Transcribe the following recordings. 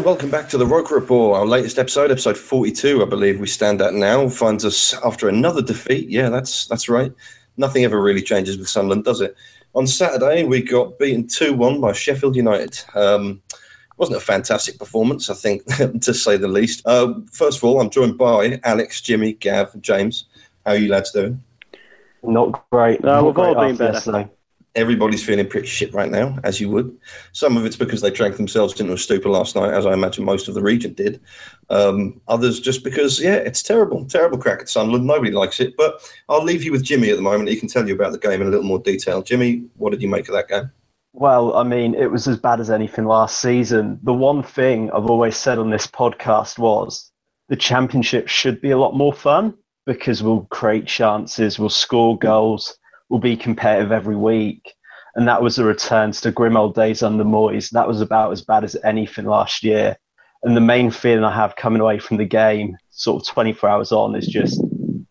Everyone. Welcome back to the Roker Report. Our latest episode, episode 42, I believe we stand at now, finds us after another defeat. Yeah, that's that's right. Nothing ever really changes with Sunderland, does it? On Saturday, we got beaten 2 1 by Sheffield United. Um, wasn't a fantastic performance, I think, to say the least. Uh, first of all, I'm joined by Alex, Jimmy, Gav, and James. How are you lads doing? Not great. No, Not we've all been better. yesterday. Everybody's feeling pretty shit right now, as you would. Some of it's because they drank themselves into a stupor last night, as I imagine most of the region did. Um, others just because, yeah, it's terrible. Terrible crack at Sunderland. Nobody likes it. But I'll leave you with Jimmy at the moment. He can tell you about the game in a little more detail. Jimmy, what did you make of that game? Well, I mean, it was as bad as anything last season. The one thing I've always said on this podcast was the championship should be a lot more fun because we'll create chances, we'll score goals, we'll be competitive every week. And that was a return to the grim old days under Moyes. That was about as bad as anything last year. And the main feeling I have coming away from the game, sort of 24 hours on, is just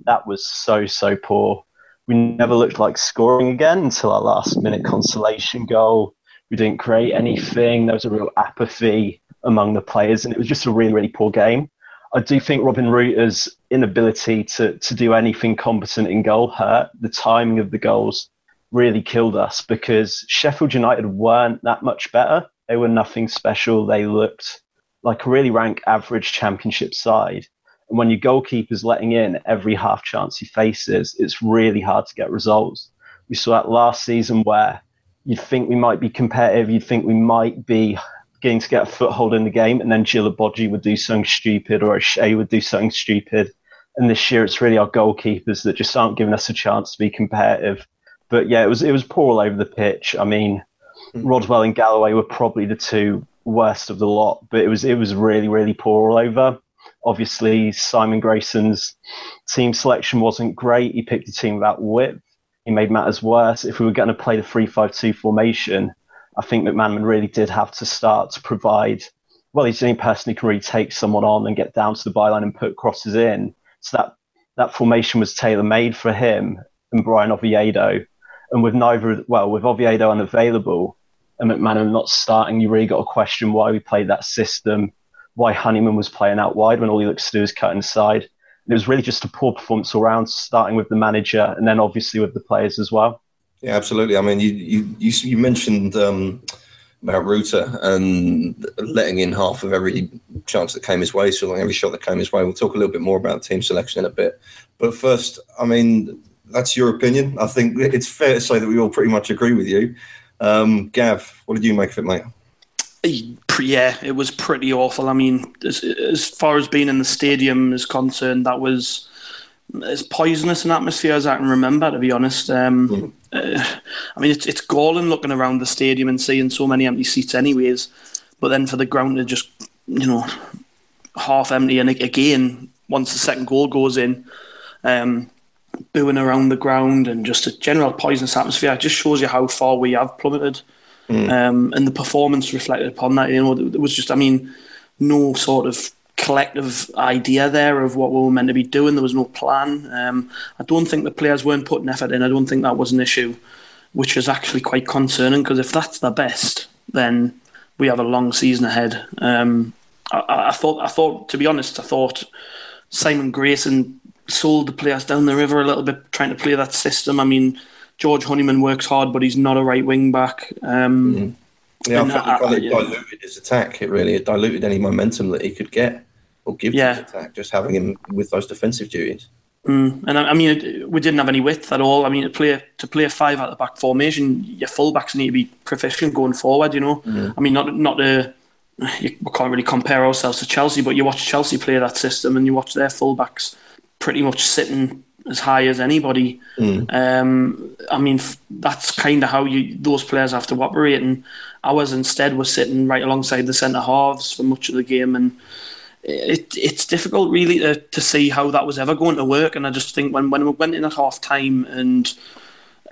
that was so, so poor. We never looked like scoring again until our last minute consolation goal. We didn't create anything. There was a real apathy among the players, and it was just a really, really poor game. I do think Robbin Ruiter's inability to, to do anything competent in goal hurt. The timing of the goals really killed us because Sheffield United weren't that much better. They were nothing special. They looked like a really rank average championship side. And when your goalkeeper's letting in every half chance he faces, it's really hard to get results. We saw that last season where you'd think we might be competitive, you'd think we might be getting to get a foothold in the game, and then Djilobodji would do something stupid or Shea would do something stupid. And this year it's really our goalkeepers that just aren't giving us a chance to be competitive. But yeah, it was it was poor all over the pitch. I mean, hmm. Rodwell and Galloway were probably the two worst of the lot, but it was it was really really poor all over. Obviously, Simon Grayson's team selection wasn't great. He picked a team without width. He made matters worse. If we were going to play the 3-5-2 formation, I think McManaman really did have to start to provide. Well, he's the only person who can really take someone on and get down to the byline and put crosses in. So that that formation was tailor made for him and Bryan Oviedo. And with neither, well, with Oviedo unavailable and McManaman not starting, you really got to question why we played that system, why Honeyman was playing out wide when all he looks to do is cut inside. And it was really just a poor performance all round, starting with the manager and then obviously with the players as well. Yeah, absolutely. I mean, you you you, you mentioned um, about Ruiter and letting in half of every chance that came his way, so every shot that came his way. We'll talk a little bit more about team selection in a bit. But first, I mean, that's your opinion. I think it's fair to say that we all pretty much agree with you. Um, Gav, what did you make of it, mate? Yeah, it was pretty awful. I mean, as, as far as being in the stadium is concerned, that was as poisonous an atmosphere as I can remember, to be honest. Um, Mm. Uh, I mean, it's, it's galling looking around the stadium and seeing so many empty seats, anyways. But then for the ground to just, you know, half empty, and again, once the second goal goes in, um, booing around the ground and just a general poisonous atmosphere, it just shows you how far we have plummeted. Um, and the performance reflected upon that. You know, it was just, I mean, no sort of collective idea there of what we were meant to be doing. There was no plan. Um, I don't think the players weren't putting effort in. I don't think that was an issue. which is actually quite concerning because if that's the best, then we have a long season ahead. Um, I, I, thought, I thought, to be honest, I thought Simon Grayson sold the players down the river a little bit, trying to play that system. I mean, George Honeyman works hard, but he's not a right wing back. Um, mm. Yeah, I think it diluted his attack. It really it diluted any momentum that he could get or give yeah. to his attack, just having him with those defensive duties. Mm. And I, I, mean, we didn't have any width at all. I mean, to play to play a five at the back formation, your fullbacks need to be proficient going forward. You know, mm. I mean, not not a you, we can't really compare ourselves to Chelsea, but you watch Chelsea play that system, and you watch their fullbacks pretty much sitting as high as anybody. Mm. Um, I mean, that's kind of how you those players have to operate, and ours instead were sitting right alongside the centre halves for much of the game, and it, it's difficult really to, to see how that was ever going to work. And I just think when, when we went in at half time and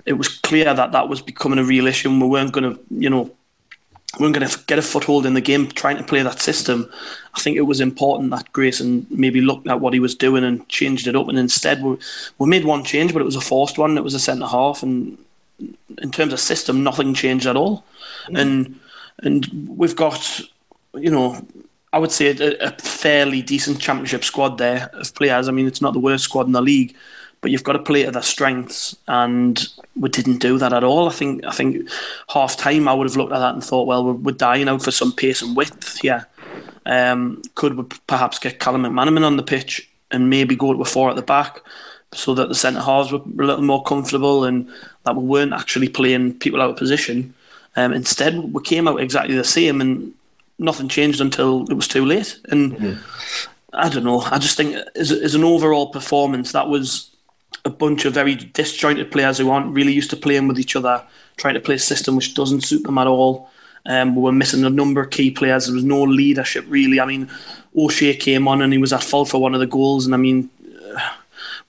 it was clear that that was becoming a real issue and we weren't going to, you know, we weren't going to get a foothold in the game trying to play that system. I think it was important that Grayson maybe looked at what he was doing and changed it up. And instead, we, we made one change, but it was a forced one. It was a centre half. And in terms of system, nothing changed at all. Mm. And and we've got, you know, I would say a, a, fairly decent championship squad there of players. I mean, it's not the worst squad in the league, but you've got to play to their strengths, and we didn't do that at all. I think I think half time I would have looked at that and thought, well, we're, we're dying out for some pace and width here. Um, could we perhaps get Callum McManaman on the pitch and maybe go to a four at the back? So that the centre halves were a little more comfortable and that we weren't actually playing people out of position. Um, instead, we came out exactly the same, and nothing changed until it was too late. And mm-hmm. I don't know. I just think as, as an overall performance, that was a bunch of very disjointed players who aren't really used to playing with each other, trying to play a system which doesn't suit them at all. Um, we were missing a number of key players. There was no leadership really. I mean, O'Shea came on and he was at fault for one of the goals. And I mean, uh,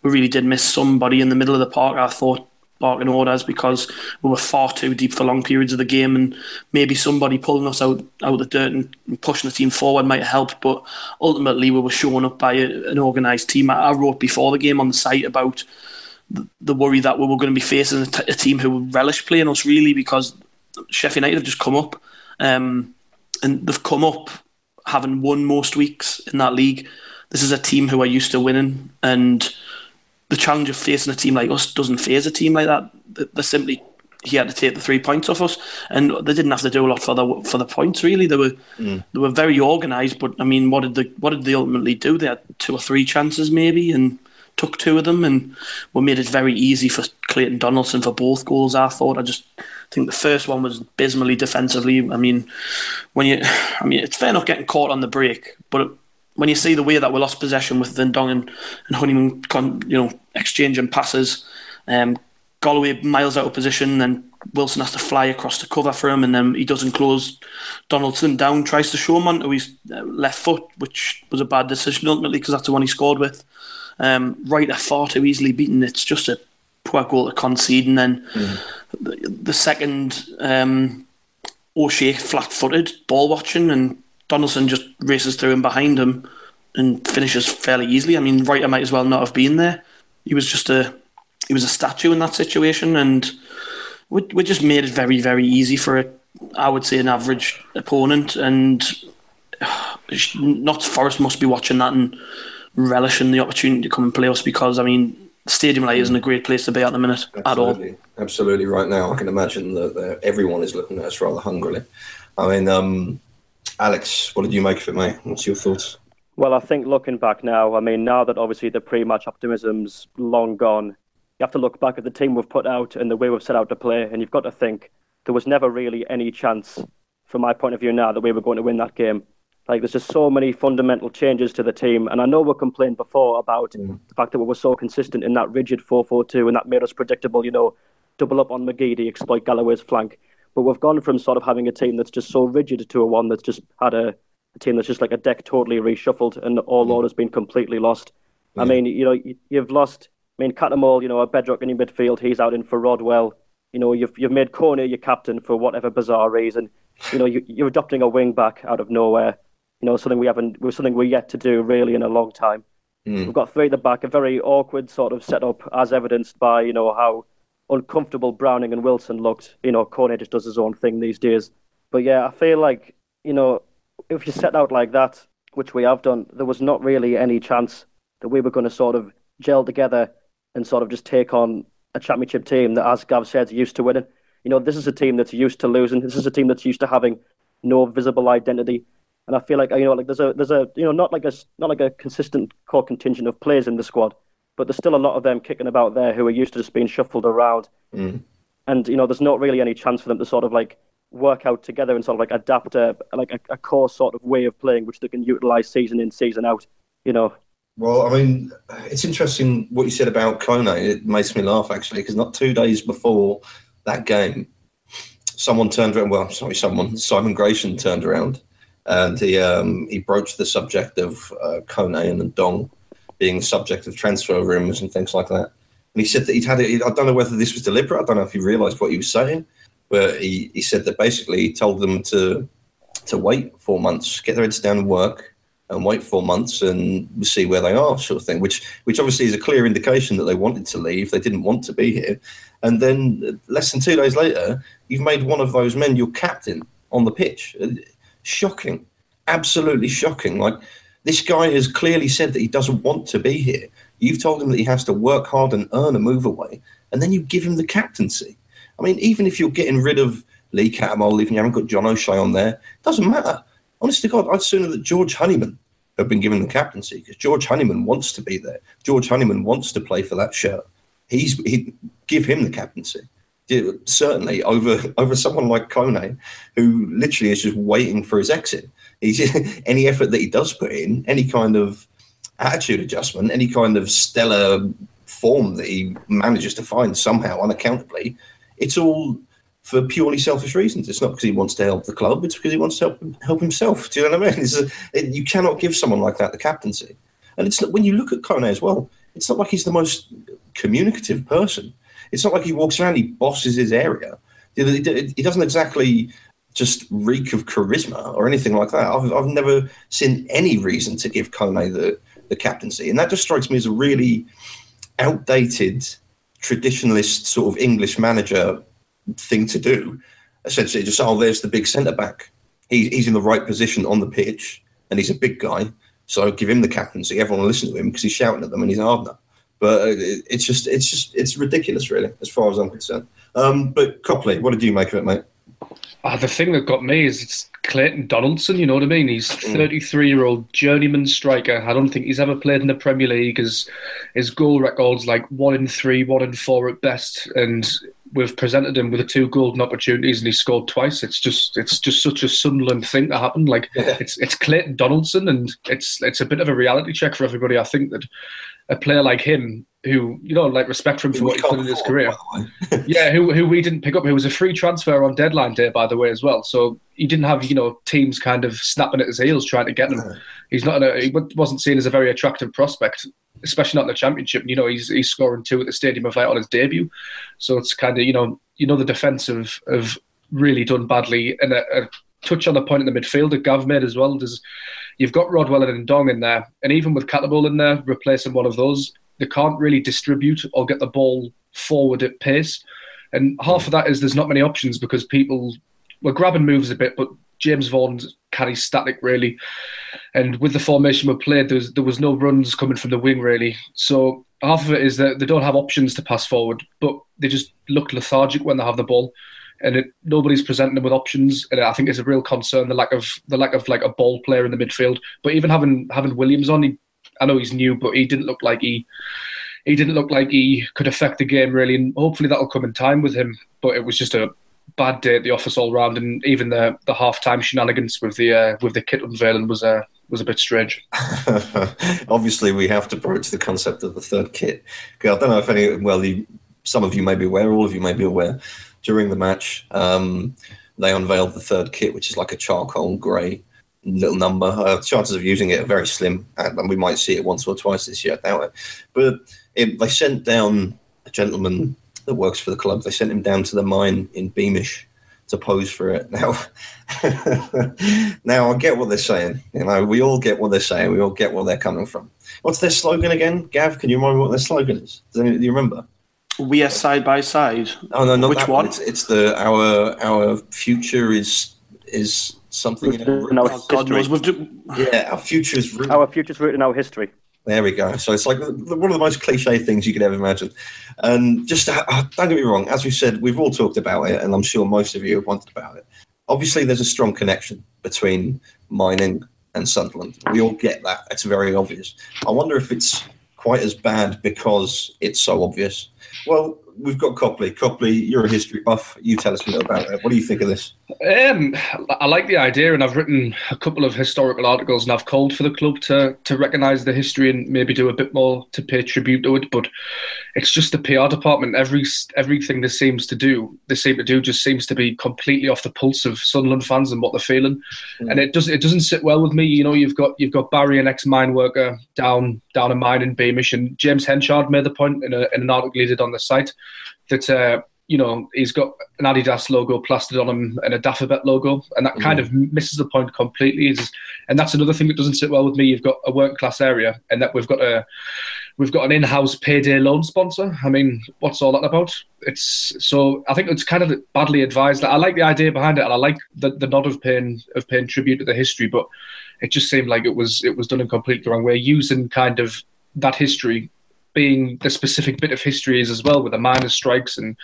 we really did miss somebody in the middle of the park. I thought barking orders because we were far too deep for long periods of the game, and maybe somebody pulling us out out of the dirt and pushing the team forward might have helped. But ultimately, we were shown up by a, an organised team. I wrote before the game on the site about the, the worry that we were going to be facing a, t- a team who would relish playing us really because Sheffield United have just come up, um, and they've come up having won most weeks in that league. This is a team who are used to winning and the challenge of facing a team like us doesn't phase a team like that. They simply he had to take the three points off us, and they didn't have to do a lot for the for the points. Really, they were mm. they were very organised. But I mean, what did they what did they ultimately do? They had two or three chances maybe, and took two of them, and we made it very easy for Clayton Donaldson for both goals. I thought. I just think the first one was abysmally defensively. I mean, when you, I mean, it's fair enough getting caught on the break, but when you see the way that we lost possession with Ndong and, and Honeyman, you know, exchanging passes, um, Galloway miles out of position, then Wilson has to fly across to cover for him, and then he doesn't close Donaldson down, tries to show him onto his uh, left foot, which was a bad decision ultimately because that's the one he scored with. Um, right at far too easily beaten. It's just a poor goal to concede, and then mm. the, the, second um, O'Shea flat footed ball watching and Donaldson just races through him behind him and finishes fairly easily. I mean, Ruiter might as well not have been there. He was just a he was a statue in that situation, and we, we just made it very very easy for a, I would say an average opponent. And uh, Notts Forest must be watching that and relishing the opportunity to come and play us because I mean. Stadium Light isn't a great place to be at the minute Absolutely. at all. Absolutely, right now I can imagine that, that everyone is looking at us rather hungrily. I mean, um, Alex, what did you make of it, mate? What's your thoughts? Well, I think looking back now, I mean, now that obviously the pre-match optimism's long gone, you have to look back at the team we've put out and the way we've set out to play, and you've got to think there was never really any chance, from my point of view now, that we were going to win that game. Like, there's just so many fundamental changes to the team, and I know we complained before about mm. the fact that we were so consistent in that rigid 4-4-2, and that made us predictable. You know, double up on McGeady, exploit Galloway's flank. But we've gone from sort of having a team that's just so rigid to a one that's just had a, a team that's just like a deck totally reshuffled and all mm. order's been completely lost. I mean, you know, you, have lost. I mean, Cattermole, you know, a bedrock in your midfield. He's out in for Rodwell. You know, you've you've made Kone your captain for whatever bizarre reason. You know, you, you're adopting a wing back out of nowhere. You know, something we haven't, something we're yet to do really in a long time. Mm. We've got three at the back, a very awkward sort of setup, as evidenced by you know how uncomfortable Browning and Wilson looked. You know, Kone just does his own thing these days. But yeah, I feel like you know if you set out like that, which we have done, there was not really any chance that we were going to sort of gel together and sort of just take on a championship team that, as Gav said, is used to winning. You know, this is a team that's used to losing. This is a team that's used to having no visible identity. And I feel like you know, like there's a there's a you know not like a not like a consistent core contingent of players in the squad, but there's still a lot of them kicking about there who are used to just being shuffled around. Mm. And you know, there's not really any chance for them to sort of like work out together and sort of like adapt a like a, a core sort of way of playing which they can utilize season in season out. You know, Well, I mean, it's interesting what you said about Kone. It makes me laugh actually, because not two days before that game, someone turned around. Well, sorry, someone Simon Grayson turned around, and he um, he broached the subject of uh, Kone and Ndong being the subject of transfer rumours and things like that. And he said that he'd had it. I don't know whether this was deliberate. I don't know if he realised what he was saying, but he, he said that basically he told them to to wait four months, get their heads down and work, and wait four months and see where they are, sort of thing. Which which obviously is a clear indication that they wanted to leave. They didn't want to be here. And then less than two days later, you've made one of those men your captain on the pitch. Shocking, absolutely shocking. Like this guy has clearly said that he doesn't want to be here. You've told him that he has to work hard and earn a move away, and then you give him the captaincy. I mean, even if you're getting rid of Lee Cattermole, even you haven't got John O'Shea on there, it doesn't matter. Honest to God, I'd sooner that George Honeyman had been given the captaincy because George Honeyman wants to be there. George Honeyman wants to play for that shirt. He's he give him the captaincy. Certainly over over someone like Kone, who literally is just waiting for his exit. He's any effort that he does put in, any kind of attitude adjustment, any kind of stellar form that he manages to find somehow unaccountably, it's all for purely selfish reasons. It's not because he wants to help the club; it's because he wants to help help himself. Do you know what I mean? A, it, you cannot give someone like that the captaincy. And it's when you look at Kone as well. It's not like he's the most communicative person. It's not like he walks around, he bosses his area. He doesn't exactly just reek of charisma or anything like that. I've, I've never seen any reason to give Kone the, the captaincy. And that just strikes me as a really outdated, traditionalist sort of English manager thing to do. Essentially, just, oh, there's the big centre back. He, he's in the right position on the pitch and he's a big guy. So give him the captaincy. Everyone will listen to him because he's shouting at them and he's hard enough. But uh, it's just, it's just, it's ridiculous, really, as far as I'm concerned. Um, but Copley, what did you make of it, mate? Ah, the thing that got me is it's Clayton Donaldson. You know what I mean? He's 33 year old journeyman striker. I don't think he's ever played in the Premier League. His his goal record's like one in three, one in four at best. And we've presented him with the two golden opportunities, and he scored twice. It's just it's just such a Sunderland thing that happened. Like it's it's Clayton Donaldson, and it's it's a bit of a reality check for everybody. I think that a player like him, who you know, like respect for him for what he's done in his career yeah, who who we didn't pick up. Who was a free transfer on deadline day, by the way, as well. So he didn't have you know teams kind of snapping at his heels trying to get him. He's not. A, he wasn't seen as a very attractive prospect, especially not in the championship. You know, he's he's scoring two at the Stadium of Light on his debut. So it's kind of you know you know the defense have have really done badly. And a, a touch on the point in the midfield that Gav made as well. There's you've got Rodwell and Ndong in there, and even with Cattermole in there, replacing one of those, they can't really distribute or get the ball forward at pace. And half of that is there's not many options because people were grabbing moves a bit, but James Vaughan carries static really. And with the formation we played, there was, there was no runs coming from the wing really. So half of it is that they don't have options to pass forward, but they just look lethargic when they have the ball. And it, nobody's presenting them with options, and I think it's a real concern the lack of the lack of like a ball player in the midfield. But even having having Williams on, he, I know he's new, but he didn't look like he he didn't look like he could affect the game really, and hopefully that'll come in time with him. But it was just a bad day at the office all round, and even the the half time shenanigans with the uh, with the kit unveiling was uh, was a bit strange. Obviously, we have to broach the concept of the third kit. I don't know if any, well, you, some of you may be aware, all of you may be aware. During the match, um, they unveiled the third kit, which is like a charcoal grey little number. Uh, chances of using it are very slim, and we might see it once or twice this year. I doubt it. But it, they sent down a gentleman that works for the club. They sent him down to the mine in Beamish to pose for it. Now, now I get what they're saying. You know, we all get what they're saying. We all get where they're coming from. What's their slogan again, Gav? Can you remind me what their slogan is? Does any, do you remember? We are side by side. Oh no, not Which that one? It's, it's the our our future is is something. In Written in our God knows. We've do- yeah, our future is. written- Our future's rooted in our history. There we go. So it's like one of the most cliche things you could ever imagine. And just uh, don't get me wrong, as we said, we've all talked about it, and I'm sure most of you have wanted about it. Obviously, there's a strong connection between mining and Sunderland. We all get that. It's very obvious. I wonder if it's quite as bad because it's so obvious. Well, we've got Copley. Copley, you're a history buff. You tell us a little about it. What do you think of this? Um, I like the idea, and I've written a couple of historical articles, and I've called for the club to to recognise the history and maybe do a bit more to pay tribute to it. But it's just the PR department. Every everything this seems to do, they seem to do, just seems to be completely off the pulse of Sunderland fans and what they're feeling, and it does it doesn't sit well with me. You know, you've got you've got Barry, an ex mine worker, down down a mine in Beamish, and James Henchard made the point in, a, in an article he did on the site that. Uh, you know, he's got an Adidas logo plastered on him and a Dafabet logo, and that kind of misses the point completely. It's- and that's another thing that doesn't sit well with me. You've got a working class area, and that we've got a we've got an in-house payday loan sponsor. I mean, what's all that about? It's so I think it's kind of badly advised. I like the idea behind it, and I like the, the nod of paying of paying tribute to the history, but it just seemed like it was it was done in completely the wrong way, using kind of that history being the specific bit of history is as well with the miners' strikes and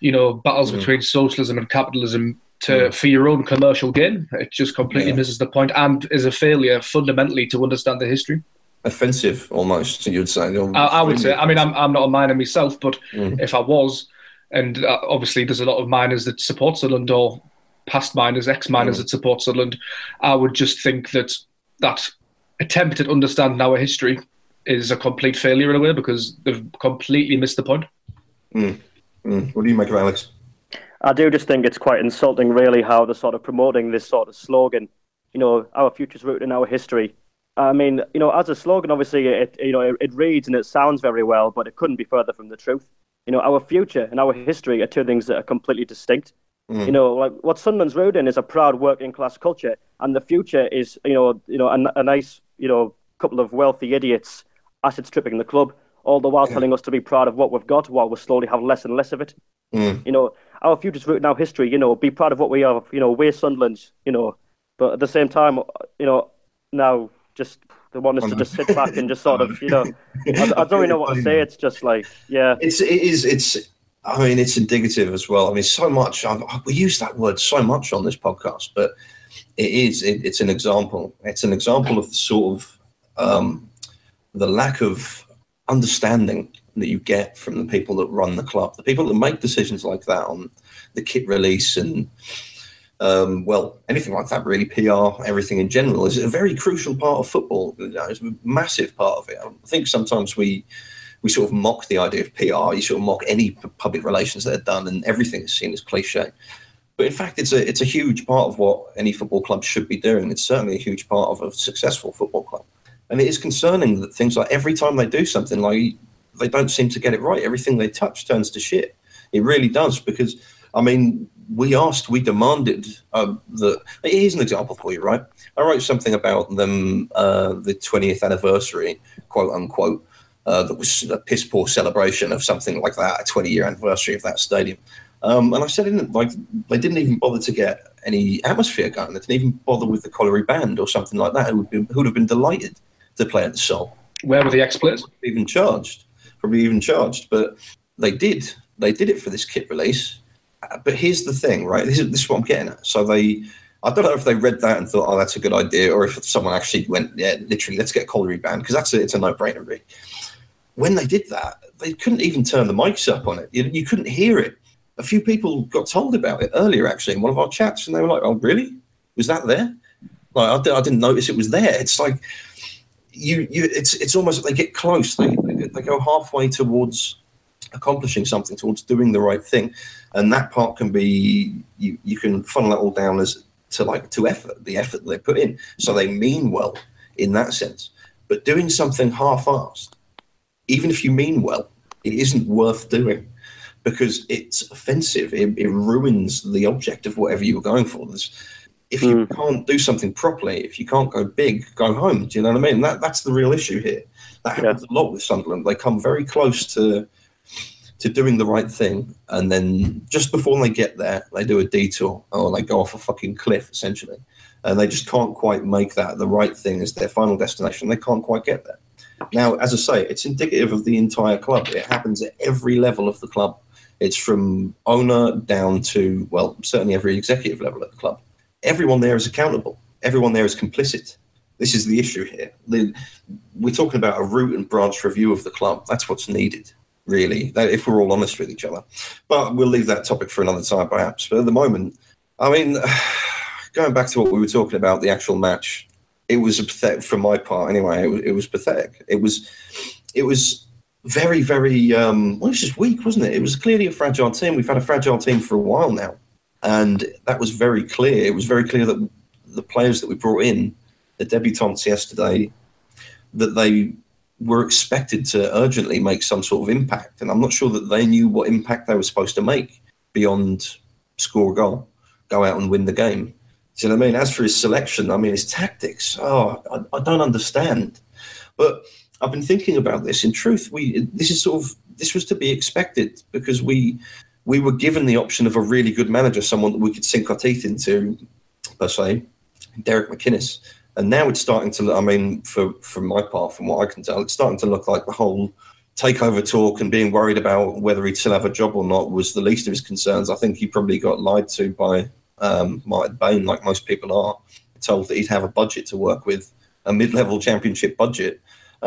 you know battles between socialism and capitalism to for your own commercial gain. It just completely Yeah. misses the point and is a failure fundamentally to understand the history. Offensive, almost, you'd say. I, I would say. I mean, I'm I'm not a miner myself, but Mm. if I was, and uh, obviously there's a lot of miners that support Sunderland or past miners, ex miners that support Sunderland, I would just think that that attempt at understanding our history is a complete failure in a way because they've completely missed the point. Mm. What do you make of Alex? I do just think it's quite insulting, really, how they're sort of promoting this sort of slogan. You know, our future's rooted in our history. I mean, you know, as a slogan, obviously, it you know it, it reads and it sounds very well, but it couldn't be further from the truth. You know, our future and our history are two things that are completely distinct. You know, like what Sunderland's rooted in is a proud working class culture, and the future is, you know, you know, a, a nice, you know, couple of wealthy idiots asset stripping the club, all the while telling us to be proud of what we've got, while we slowly have less and less of it. Mm. You know, our future's rooted in our history. You know, be proud of what we are. You know, we're Sunderland. You know, but at the same time, you know, now just they want us to just sit back and just sort of, you know, I, I don't really know what to say. It's just like, yeah, It's it is it's. I mean, it's indicative as well. I mean, so much. I, we use that word so much on this podcast, but it is. It, it's an example. It's an example of the sort of um, the lack of understanding that you get from the people that run the club, the people that make decisions like that on the kit release and um, well, anything like that, really. PR, everything in general, is a very crucial part of football. You know, It's a massive part of it. I think sometimes we we sort of mock the idea of PR. You sort of mock any public relations that are done, and everything is seen as cliche. But in fact, it's a it's a huge part of what any football club should be doing. It's certainly a huge part of a successful football club, and it is concerning that things like every time they do something, like they don't seem to get it right. Everything they touch turns to shit. It really does because I mean, we asked, we demanded um, that. Here's an example for you, right? I wrote something about them, uh, the 20th anniversary, quote unquote. Uh, that was a piss poor celebration of something like that, a 20 year anniversary of that stadium. Um, and I said, in, like, they didn't even bother to get any atmosphere going. They didn't even bother with the colliery band or something like that. Who would, be, who would have been delighted to play at the Soul Where were the ex players? even charged, probably even charged, but they did. They did it for this kit release. Uh, But here's the thing, right? This is, this is what I'm getting at. So they, I don't know if they read that and thought, oh, that's a good idea, or if someone actually went, yeah, literally, let's get a colliery band because that's a, it's a no-brainer. Really. When they did that, they couldn't even turn the mics up on it. You, you couldn't hear it. A few people got told about it earlier, actually, in one of our chats, and they were like, "Oh, really? Was that there?" Like, I, I didn't notice it was there. It's like you, you it's it's almost they get close. They, they go halfway towards accomplishing something, towards doing the right thing, and that part can be you you can funnel that all down as to like to effort, the effort they put in. So they mean well in that sense, but doing something half-assed, even if you mean well, it isn't worth doing because it's offensive. It, it ruins the object of whatever you were going for. There's, if you hmm. can't do something properly, if you can't go big, go home. Do you know what I mean? That that's the real issue here. That happens a lot with Sunderland. They come very close to to to doing the right thing, and then just before they get there, they do a detour or they go off a fucking cliff essentially, and they just can't quite make that the right thing as their final destination. They can't quite get there. Now, as I say, it's indicative of the entire club. It happens at every level of the club. It's from owner down to, well, certainly every executive level at the club. Everyone there is accountable. Everyone there is complicit. This is the issue here. We're talking about a root and branch review of the club. That's what's needed, really, if we're all honest with each other. But we'll leave that topic for another time, perhaps. But at the moment, I mean, going back to what we were talking about, the actual match, it was pathetic for my part anyway. It was, it was pathetic. It was, it was very, very. Um, well, it was just weak, wasn't it? It was clearly a fragile team. We've had a fragile team for a while now, and that was very clear. It was very clear that the players that we brought in, the debutants yesterday, that they were expected to urgently make some sort of impact, and I'm not sure that they knew what impact they were supposed to make beyond score a goal, go out and win the game. Do you know what I mean? As for his selection, I mean his tactics. Oh, I, I don't understand. But I've been thinking about this. In truth, we this is sort of this was to be expected because we we were given the option of a really good manager, someone that we could sink our teeth into, per se, Derek McInnes. And now it's starting to. I mean, for from my part, from what I can tell, it's starting to look like the whole takeover talk and being worried about whether he'd still have a job or not was the least of his concerns. I think he probably got lied to by um, Martin Bain, like most people are, told that he'd have a budget to work with, a mid-level championship budget,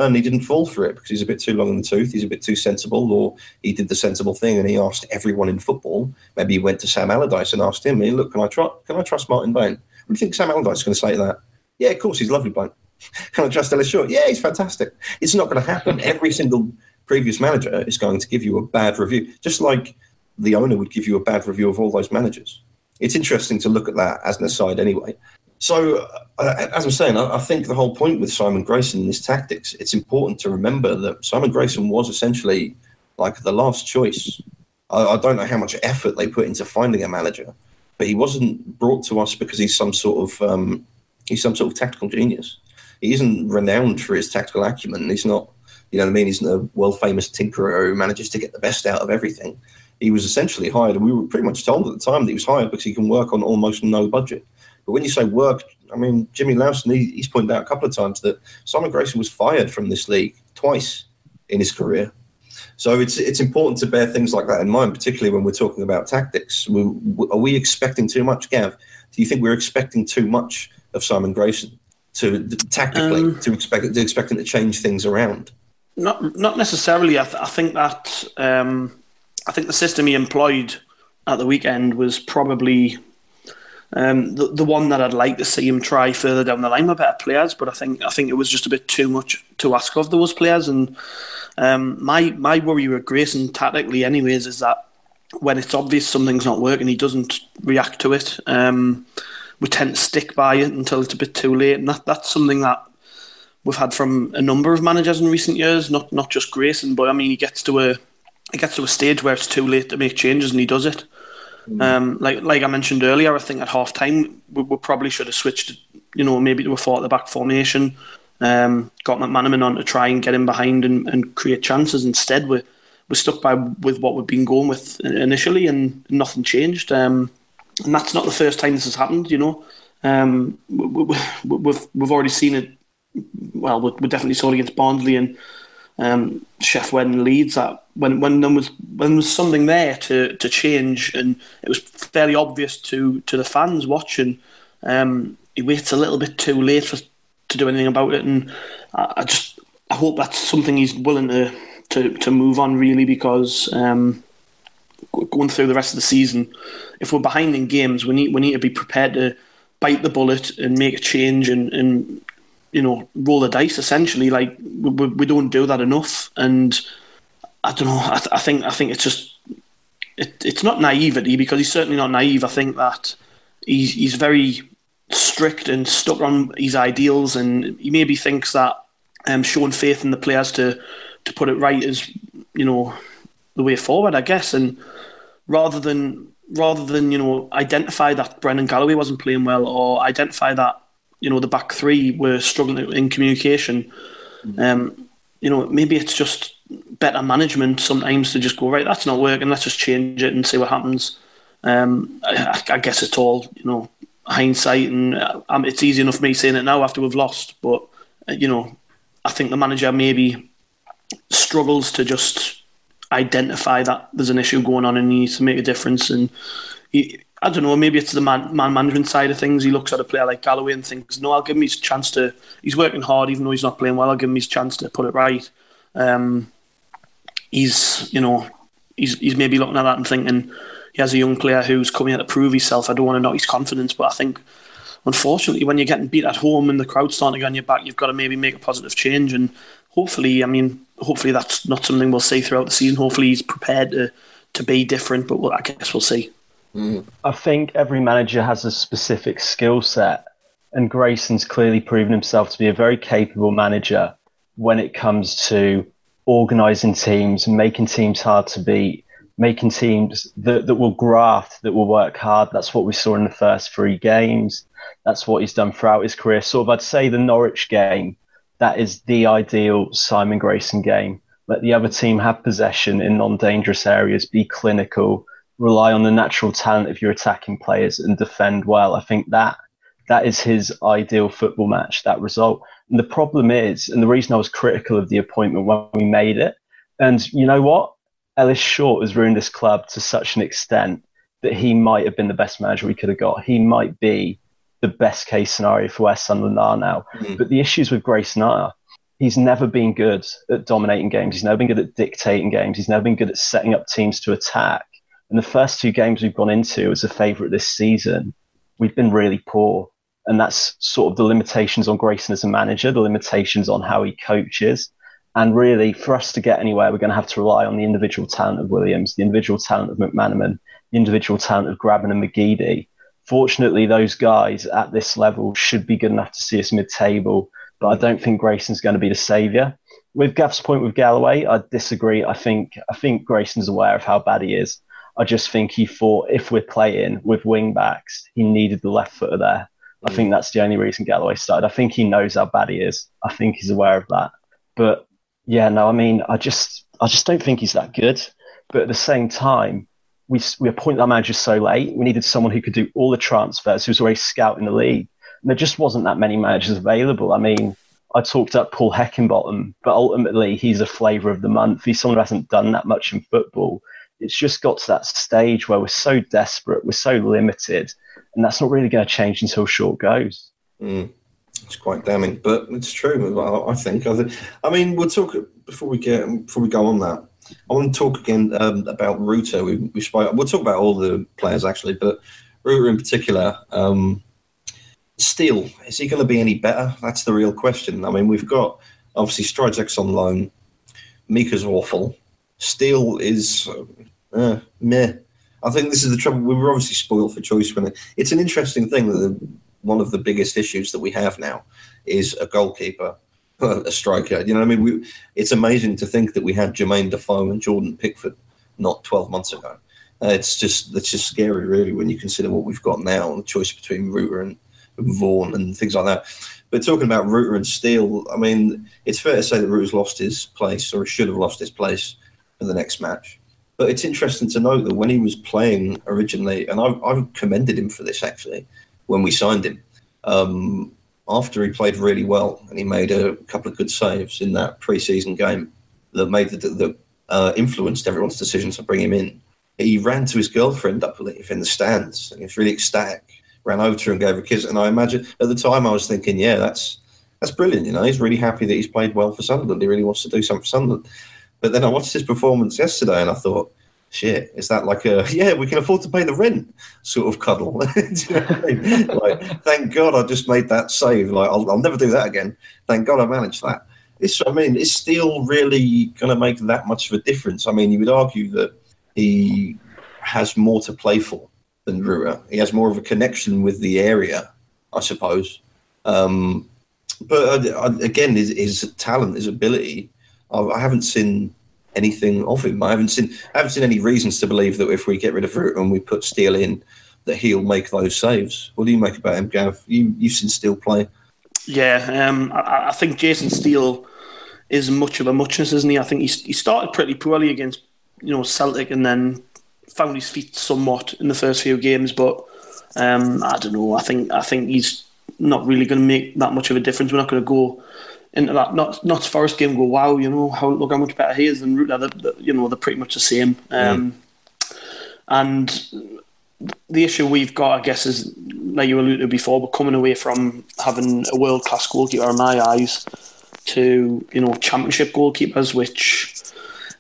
and he didn't fall for it because he's a bit too long in the tooth, he's a bit too sensible, or he did the sensible thing and he asked everyone in football. Maybe he went to Sam Allardyce and asked him, hey, "Look, can I trust? Can I trust Martin Bain? What do you think Sam Allardyce is going to say to that? Yeah, of course, he's lovely, Bain. can I trust Ellis Short? Yeah, he's fantastic. It's not going to happen. Every single previous manager is going to give you a bad review, just like the owner would give you a bad review of all those managers it's interesting to look at that as an aside anyway. So, uh, as I'm saying, I, I, think the whole point with Simon Grayson and his tactics, it's important to remember that Simon Grayson was essentially like the last choice. I, I, don't know how much effort they put into finding a manager, but he wasn't brought to us because he's some sort of um, he's some sort of tactical genius. He isn't renowned for his tactical acumen. He's not, you know what I mean. He's not a world famous tinkerer who manages to get the best out of everything he was essentially hired, and we were pretty much told at the time that he was hired because he can work on almost no budget. But when you say work, I mean, Jimmy Lowson, he, he's pointed out a couple of times that Simon Grayson was fired from this league twice in his career. So it's it's important to bear things like that in mind, particularly when we're talking about tactics. We, are we expecting too much, Gav? Do you think we're expecting too much of Simon Grayson to tactically um, to expect to expect him to change things around? Not not necessarily. I, th- I think that um, I think the system he employed at the weekend was probably um, the the one that I'd like to see him try further down the line with better players. But I think I think it was just a bit too much to ask of those players. And um, my my worry with Grayson tactically, anyways, is that when it's obvious something's not working, he doesn't react to it. Um, we tend to stick by it until it's a bit too late, and that that's something that we've had from a number of managers in recent years. Not not just Grayson, but I mean, he gets to a it gets to a stage where it's too late to make changes, and he does it. Mm. Um, like like I mentioned earlier, I think at half time we, we, probably should have switched, you know, maybe to a four at the back formation. Um, got McManaman on to try and get him behind and, and create chances. Instead, we we're stuck by with what we've been going with initially, and nothing changed. Um, and that's not the first time this has happened. You know, um, we, have we, we've, we've already seen it. Well, we, we definitely saw it against Barnsley and um, Chef Wen Leeds that when when there was when there was something there to, to change and it was fairly obvious to, to the fans watching, um, he waits a little bit too late for, to do anything about it, and I, I, just I hope that's something he's willing to to, to move on really because um, going through the rest of the season, if we're behind in games, we need we need to be prepared to bite the bullet and make a change and, and you know, roll the dice essentially. Like we, we don't do that enough, and I don't know. I, th- I think I think it's just it, it's not naivety because he's certainly not naive. I think that he's he's very strict and stuck on his ideals, and he maybe thinks that um, showing faith in the players to to put it right is you know the way forward, I guess. And rather than rather than you know identify that Brendan Galloway wasn't playing well or identify that you know the back three were struggling in communication. Mm-hmm. Um, you know, maybe it's just better management sometimes to just go right. That's not working. Let's just change it and see what happens. Um, I, I, guess it's all you know hindsight, and um, it's easy enough for me saying it now after we've lost. But uh, you know, I think the manager maybe struggles to just identify that there's an issue going on and he needs to make a difference. And I don't know, maybe it's the man, man management side of things. He looks at a player like Galloway and thinks, no, I'll give him his chance to. He's working hard, even though he's not playing well. I'll give him his chance to put it right. Um, he's, you know, he's he's maybe looking at that and thinking he has a young player who's coming out to prove himself. I don't want to knock his confidence, but I think unfortunately, when you're getting beat at home and the crowd's starting to get on your back, you've got to maybe make a positive change. And hopefully, I mean, hopefully that's not something we'll see throughout the season. Hopefully, he's prepared to to be different, but we'll, I guess we'll see. Mm. I think every manager has a specific skill set, and Grayson's clearly proven himself to be a very capable manager when it comes to organising teams making teams hard to beat, making teams that, that will graft, that will work hard. That's what we saw in the first three games. That's what he's done throughout his career. Sort of, I'd say the Norwich game, that is the ideal Simon Grayson game. Let the other team have possession in non dangerous areas, be clinical, rely on the natural talent of your attacking players and defend well. I think that that is his ideal football match, that result. And the problem is, and the reason I was critical of the appointment when we made it, and you know what? Ellis Short has ruined this club to such an extent that he might have been the best manager we could have got. He might be the best case scenario for where Sunderland are now. Mm. But the issues with Grayson are he's never been good at dominating games. He's never been good at dictating games. He's never been good at setting up teams to attack. And the first two games we've gone into as a favourite this season, we've been really poor. And that's sort of the limitations on Grayson as a manager, the limitations on how he coaches. And really, for us to get anywhere, we're going to have to rely on the individual talent of Williams, the individual talent of McManaman, the individual talent of Grabban and McGeady. Fortunately, those guys at this level should be good enough to see us mid table, but I don't think Grayson's going to be the saviour. With Gav's point with Galloway, I disagree. I think I think Grayson's aware of how bad he is. I just think he thought if we're playing with wing backs, he needed the left footer there. I think mm. that's the only reason Galloway started. I think he knows how bad he is. I think he's aware of that. But yeah, no, I mean, I just, I just don't think he's that good. But at the same time, we we appointed our manager so late. We needed someone who could do all the transfers, who was already scouting the league. And there just wasn't that many managers available. I mean, I talked up Paul Heckingbottom, but ultimately he's a flavour of the month. He's someone who hasn't done that much in football it's just got to that stage where we're so desperate, we're so limited, and that's not really going to change until short goes. Mm. It's quite damning, but it's true. I think. I mean, we'll talk before we get before we go on that. I want to talk again um, about Ruiter. We, we spoke, we'll talk about all the players actually, but Ruiter in particular. Um, is he going to be any better? That's the real question. I mean, we've got obviously Stryjek's on loan. Mika's awful. Steele is uh, meh. I think this is the trouble. We were obviously spoiled for choice when it, it's an interesting thing that the, one of the biggest issues that we have now is a goalkeeper, a striker. You know, I mean, we, it's amazing to think that we had Jermaine Defoe and Jordan Pickford not 12 months ago. Uh, it's just it's just scary, really, when you consider what we've got now, the choice between Ruiter and, and Vaughan and things like that. But talking about Ruiter and Steele, I mean, it's fair to say that Ruiter's lost his place, or should have lost his place for the next match. But it's interesting to note that when he was playing originally, and I've, I've commended him for this actually, when we signed him, um, after he played really well and he made a couple of good saves in that pre-season game that made the, that uh, influenced everyone's decision to bring him in. He ran to his girlfriend, I believe, in the stands, and he was really ecstatic. Ran over to her and gave her a kiss. And I imagine at the time I was thinking, yeah, that's that's brilliant. You know, he's really happy that he's played well for Sunderland. He really wants to do something for Sunderland. But then I watched his performance yesterday and I thought, shit, is that like a yeah, we can afford to pay the rent sort of cuddle? you know I mean? Like, thank God I just made that save. Like, I'll, I'll never do that again. Thank God I managed that. It's, I mean, is Steele really going to make that much of a difference? I mean, you would argue that he has more to play for than Ruiter. He has more of a connection with the area, I suppose. Um, but uh, again, his, his talent, his ability I haven't seen anything of him. I haven't seen I haven't seen any reasons to believe that if we get rid of Root and we put Steele in, that he'll make those saves. What do you make about him, Gav? You you've seen Steele play? Yeah, um, I, I, think Jason Steele is much of a muchness, isn't he? I think he he started pretty poorly against you know Celtic, and then found his feet somewhat in the first few games. But um, I don't know. I think I think he's not really going to make that much of a difference. We're not going to go into that not Notts Forest game. Go wow, you know how look how much better he is than Ruiter. you know they're pretty much the same. Um, mm. And the issue we've got, I guess, is like you alluded to before, we're coming away from having a world class goalkeeper in my eyes to you know championship goalkeepers, which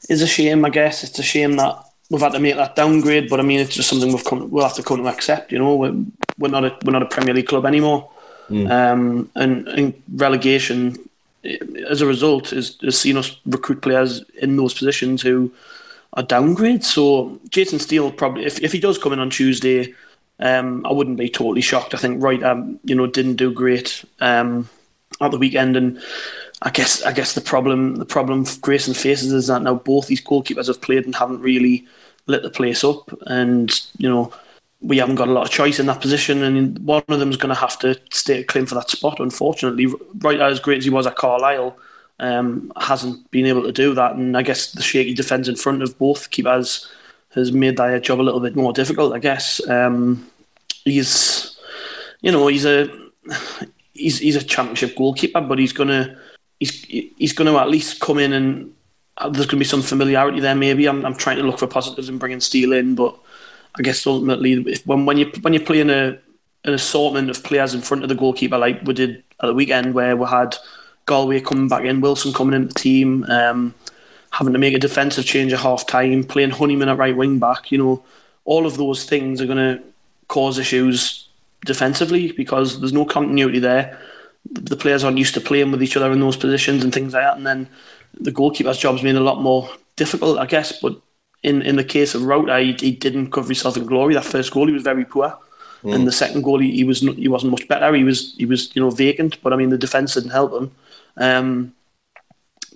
is a shame. I guess it's a shame that we've had to make that downgrade, but I mean it's just something we've come we'll have to come to accept. You know, we're, we're not a we're not a Premier League club anymore, mm. um, and, and relegation as a result has, has seen us recruit players in those positions who are downgrades. So Jason Steele probably, if, if he does come in on Tuesday, um, I wouldn't be totally shocked. I think Ruiter, um, you know, didn't do great um, at the weekend, and I guess I guess the problem the problem Grayson faces is that now both these goalkeepers have played and haven't really lit the place up, and you know we haven't got a lot of choice in that position, and one of them is going to have to stay a claim for that spot. Unfortunately, right as great as he was at Carlisle, um, hasn't been able to do that, and I guess the shaky defence in front of both keepers has made that job a little bit more difficult. I guess um, he's, you know, he's a he's he's a championship goalkeeper, but he's gonna he's he's gonna at least come in and uh, there's gonna be some familiarity there. Maybe I'm I'm trying to look for positives and bringing Steele in, but I guess ultimately if, when when you when you're playing a an assortment of players in front of the goalkeeper like we did at the weekend where we had Galloway coming back in, Wilson coming into the team, um, having to make a defensive change at half time, playing Honeyman at right wing back. You know, all of those things are going to cause issues defensively because there's no continuity there. The players aren't used to playing with each other in those positions and things like that. And then the goalkeeper's job's been a lot more difficult, I guess. But in, in the case of Ruiter, he, he didn't cover himself in glory. That first goal, he was very poor. Mm. And the second goal, he, he was he wasn't much better. He was he was you know vacant, but I mean the defence didn't help him. Um,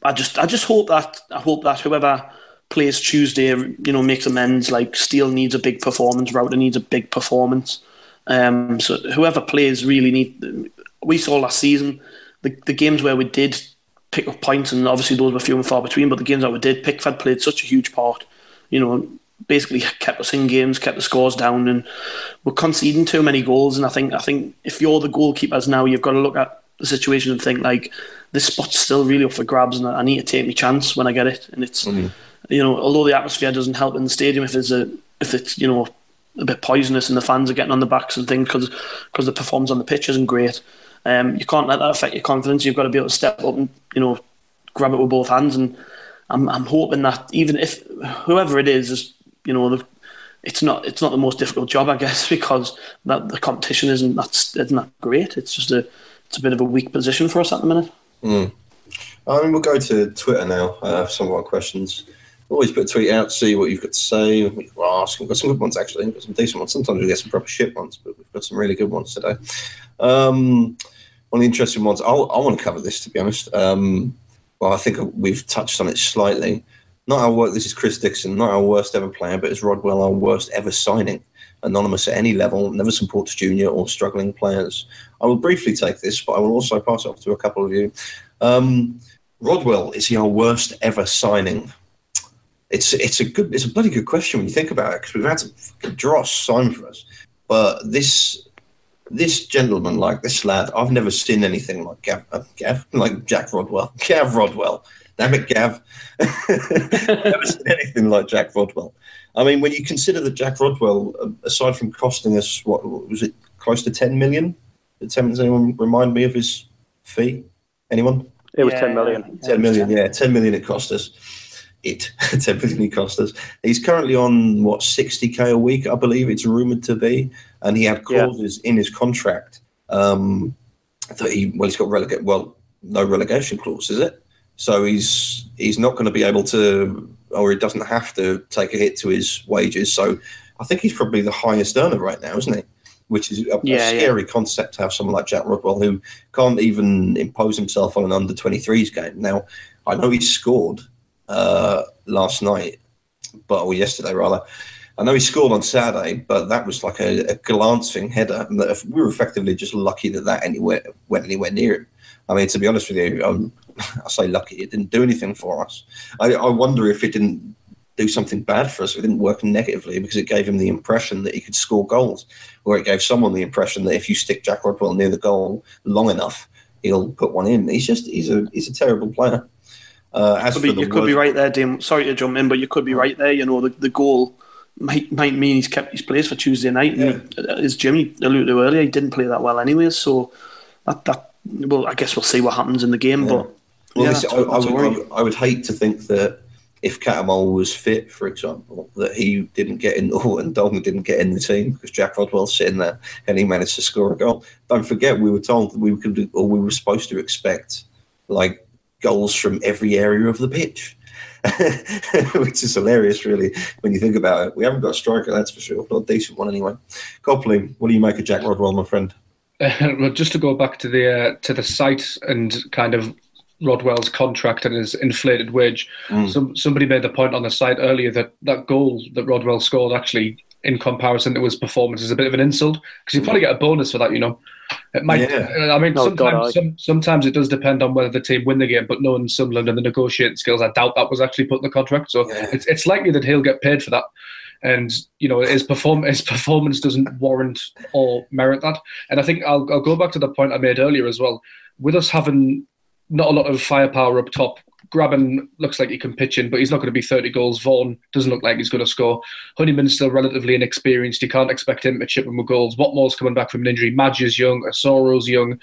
I just I just hope that I hope that whoever plays Tuesday, you know, makes amends. Like Steele needs a big performance, Ruiter needs a big performance. Um, so whoever plays really need. We saw last season the the games where we did pick up points, and obviously those were few and far between. But the games that we did, Pickford played such a huge part. You know, basically kept us in games, kept the scores down, and we're conceding too many goals. And I think I think if you're the goalkeepers now, you've got to look at the situation and think like this spot's still really up for grabs, and I need to take my chance when I get it. And it's mm-hmm. you know, although the atmosphere doesn't help in the stadium, if it's a if it's you know a bit poisonous and the fans are getting on the backs and things because because the performance on the pitch isn't great. Um, you can't let that affect your confidence. You've got to be able to step up and you know grab it with both hands. And I'm I'm hoping that even if whoever it is is you know the, it's not it's not the most difficult job I guess because that the competition isn't that's isn't that great. It's just a it's a bit of a weak position for us at the minute. Mm. I mean, we'll go to Twitter now uh, for some of our questions. Always put a tweet out, see what you've got to say. We've got some good ones, actually. We've got some decent ones. Sometimes we get some proper shit ones, but we've got some really good ones today. Um, one of the interesting ones, I'll, I want to cover this, to be honest. Um, well, I think we've touched on it slightly. Not our work. This is Chris Dixon. Not our worst ever player, but is Rodwell our worst ever signing? Anonymous at any level, never supports junior or struggling players. I will briefly take this, but I will also pass it off to a couple of you. Um, Rodwell is he our worst ever signing? It's it's a good it's a bloody good question when you think about it because we've had some dross sign for us, but this this gentleman like this lad I've never seen anything like Gav, uh, Gav like Jack Rodwell Gav Rodwell damn it Gav never seen anything like Jack Rodwell. I mean when you consider that Jack Rodwell uh, aside from costing us what was it close to ten million? Does anyone remind me of his fee? Anyone? It was yeah. 10 million. 10 million, yeah. 10 million it cost us. It. 10 million it cost us. He's currently on, what, 60k a week, I believe it's rumoured to be. And he had clauses yeah. in his contract um, that he, well, he's got relegate, well, no relegation clause, is it? So he's he's not going to be able to, or he doesn't have to take a hit to his wages. So I think he's probably the highest earner right now, isn't he? which is a, yeah, a scary yeah. concept to have someone like Jack Rodwell who can't even impose himself on an under 23s game. Now, I know he scored uh, last night, but or yesterday rather. I know he scored on Saturday, but that was like a, a glancing header. And we were effectively just lucky that that anywhere went anywhere near him. I mean, to be honest with you, um, I say lucky, it didn't do anything for us. I, I wonder if it didn't do something bad for us. It didn't work negatively because it gave him the impression that he could score goals, or it gave someone the impression that if you stick Jack Rodwell near the goal long enough, he'll put one in. He's just he's a he's a terrible player. Uh, as Could be- you could be right there, Dim. Sorry to jump in, but you could be right there. You know, the, the goal might might mean he's kept his place for Tuesday night. And as Jimmy alluded to earlier, he didn't play that well anyway. So that that well, I guess we'll see what happens in the game. But Well, yeah, this, that's I, I, that's would, I, would, I would hate to think that if Cattermole was fit, for example, that he didn't get in, or Ndong didn't get in the team because Jack Rodwell's sitting there and he managed to score a goal. Don't forget, we were told that we could, do- or we were supposed to expect, like goals from every area of the pitch. Which is hilarious, really, when you think about it. We haven't got a striker, that's for sure. Not a decent one, anyway. Copley, what do you make of Jack Rodwell, my friend? well, just to go back to the uh, to the site and kind of Rodwell's contract and his inflated wage. Some, somebody made the point on the site earlier that that goal that Rodwell scored actually, in comparison to his performance, is a bit of an insult because you probably get a bonus for that. You know, it might. Yeah. Uh, I mean, Oh, God, sometimes some, sometimes it does depend on whether the team win the game. But knowing Sunderland and the negotiating skills, I doubt that was actually put in the contract. So Yeah. it's it's likely that he'll get paid for that. And you know his perform his performance doesn't warrant or merit that. And I think I'll I'll go back to the point I made earlier as well. With us having not a lot of firepower up top, Grabban looks like he can pitch in, but he's not going to be 30 goals. Vaughan doesn't look like he's going to score. Honeyman's still relatively inexperienced. You can't expect him to chip in with goals. Watmore's coming back from an injury. Maja is young. Asoro's young.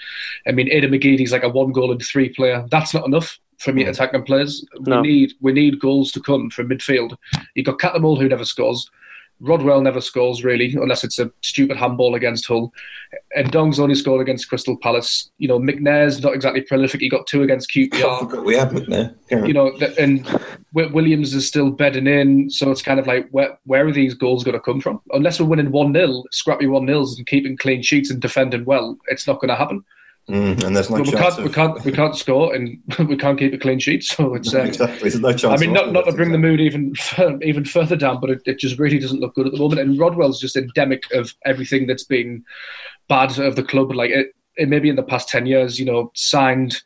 I mean, Aiden McGeady's like a one goal and three player. That's not enough for me mm. attacking players. No. We need we need goals to come from midfield. You've got Cattermole who never scores. Rodwell never scores really, unless it's a stupid handball against Hull. Ndong's only scored against Crystal Palace. You know, McNair's not exactly prolific. He got two against oh, I QPR forgot we had McNair. You know, and Williams is still bedding in, so it's kind of like where where are these goals going to come from? Unless we're winning one 0 scrappy one nils and keeping clean sheets and defending well, it's not going to happen. Mm, and there's no we chance can't, we can't, we can't score, and we can't keep a clean sheet. So it's. Uh, exactly. There's no chance. I mean, not, not to bring the mood even even further down, but it, it just really doesn't look good at the moment. And Rodwell's just endemic of everything that's been bad of the club. Like it, it maybe in the past ten years, you know, signed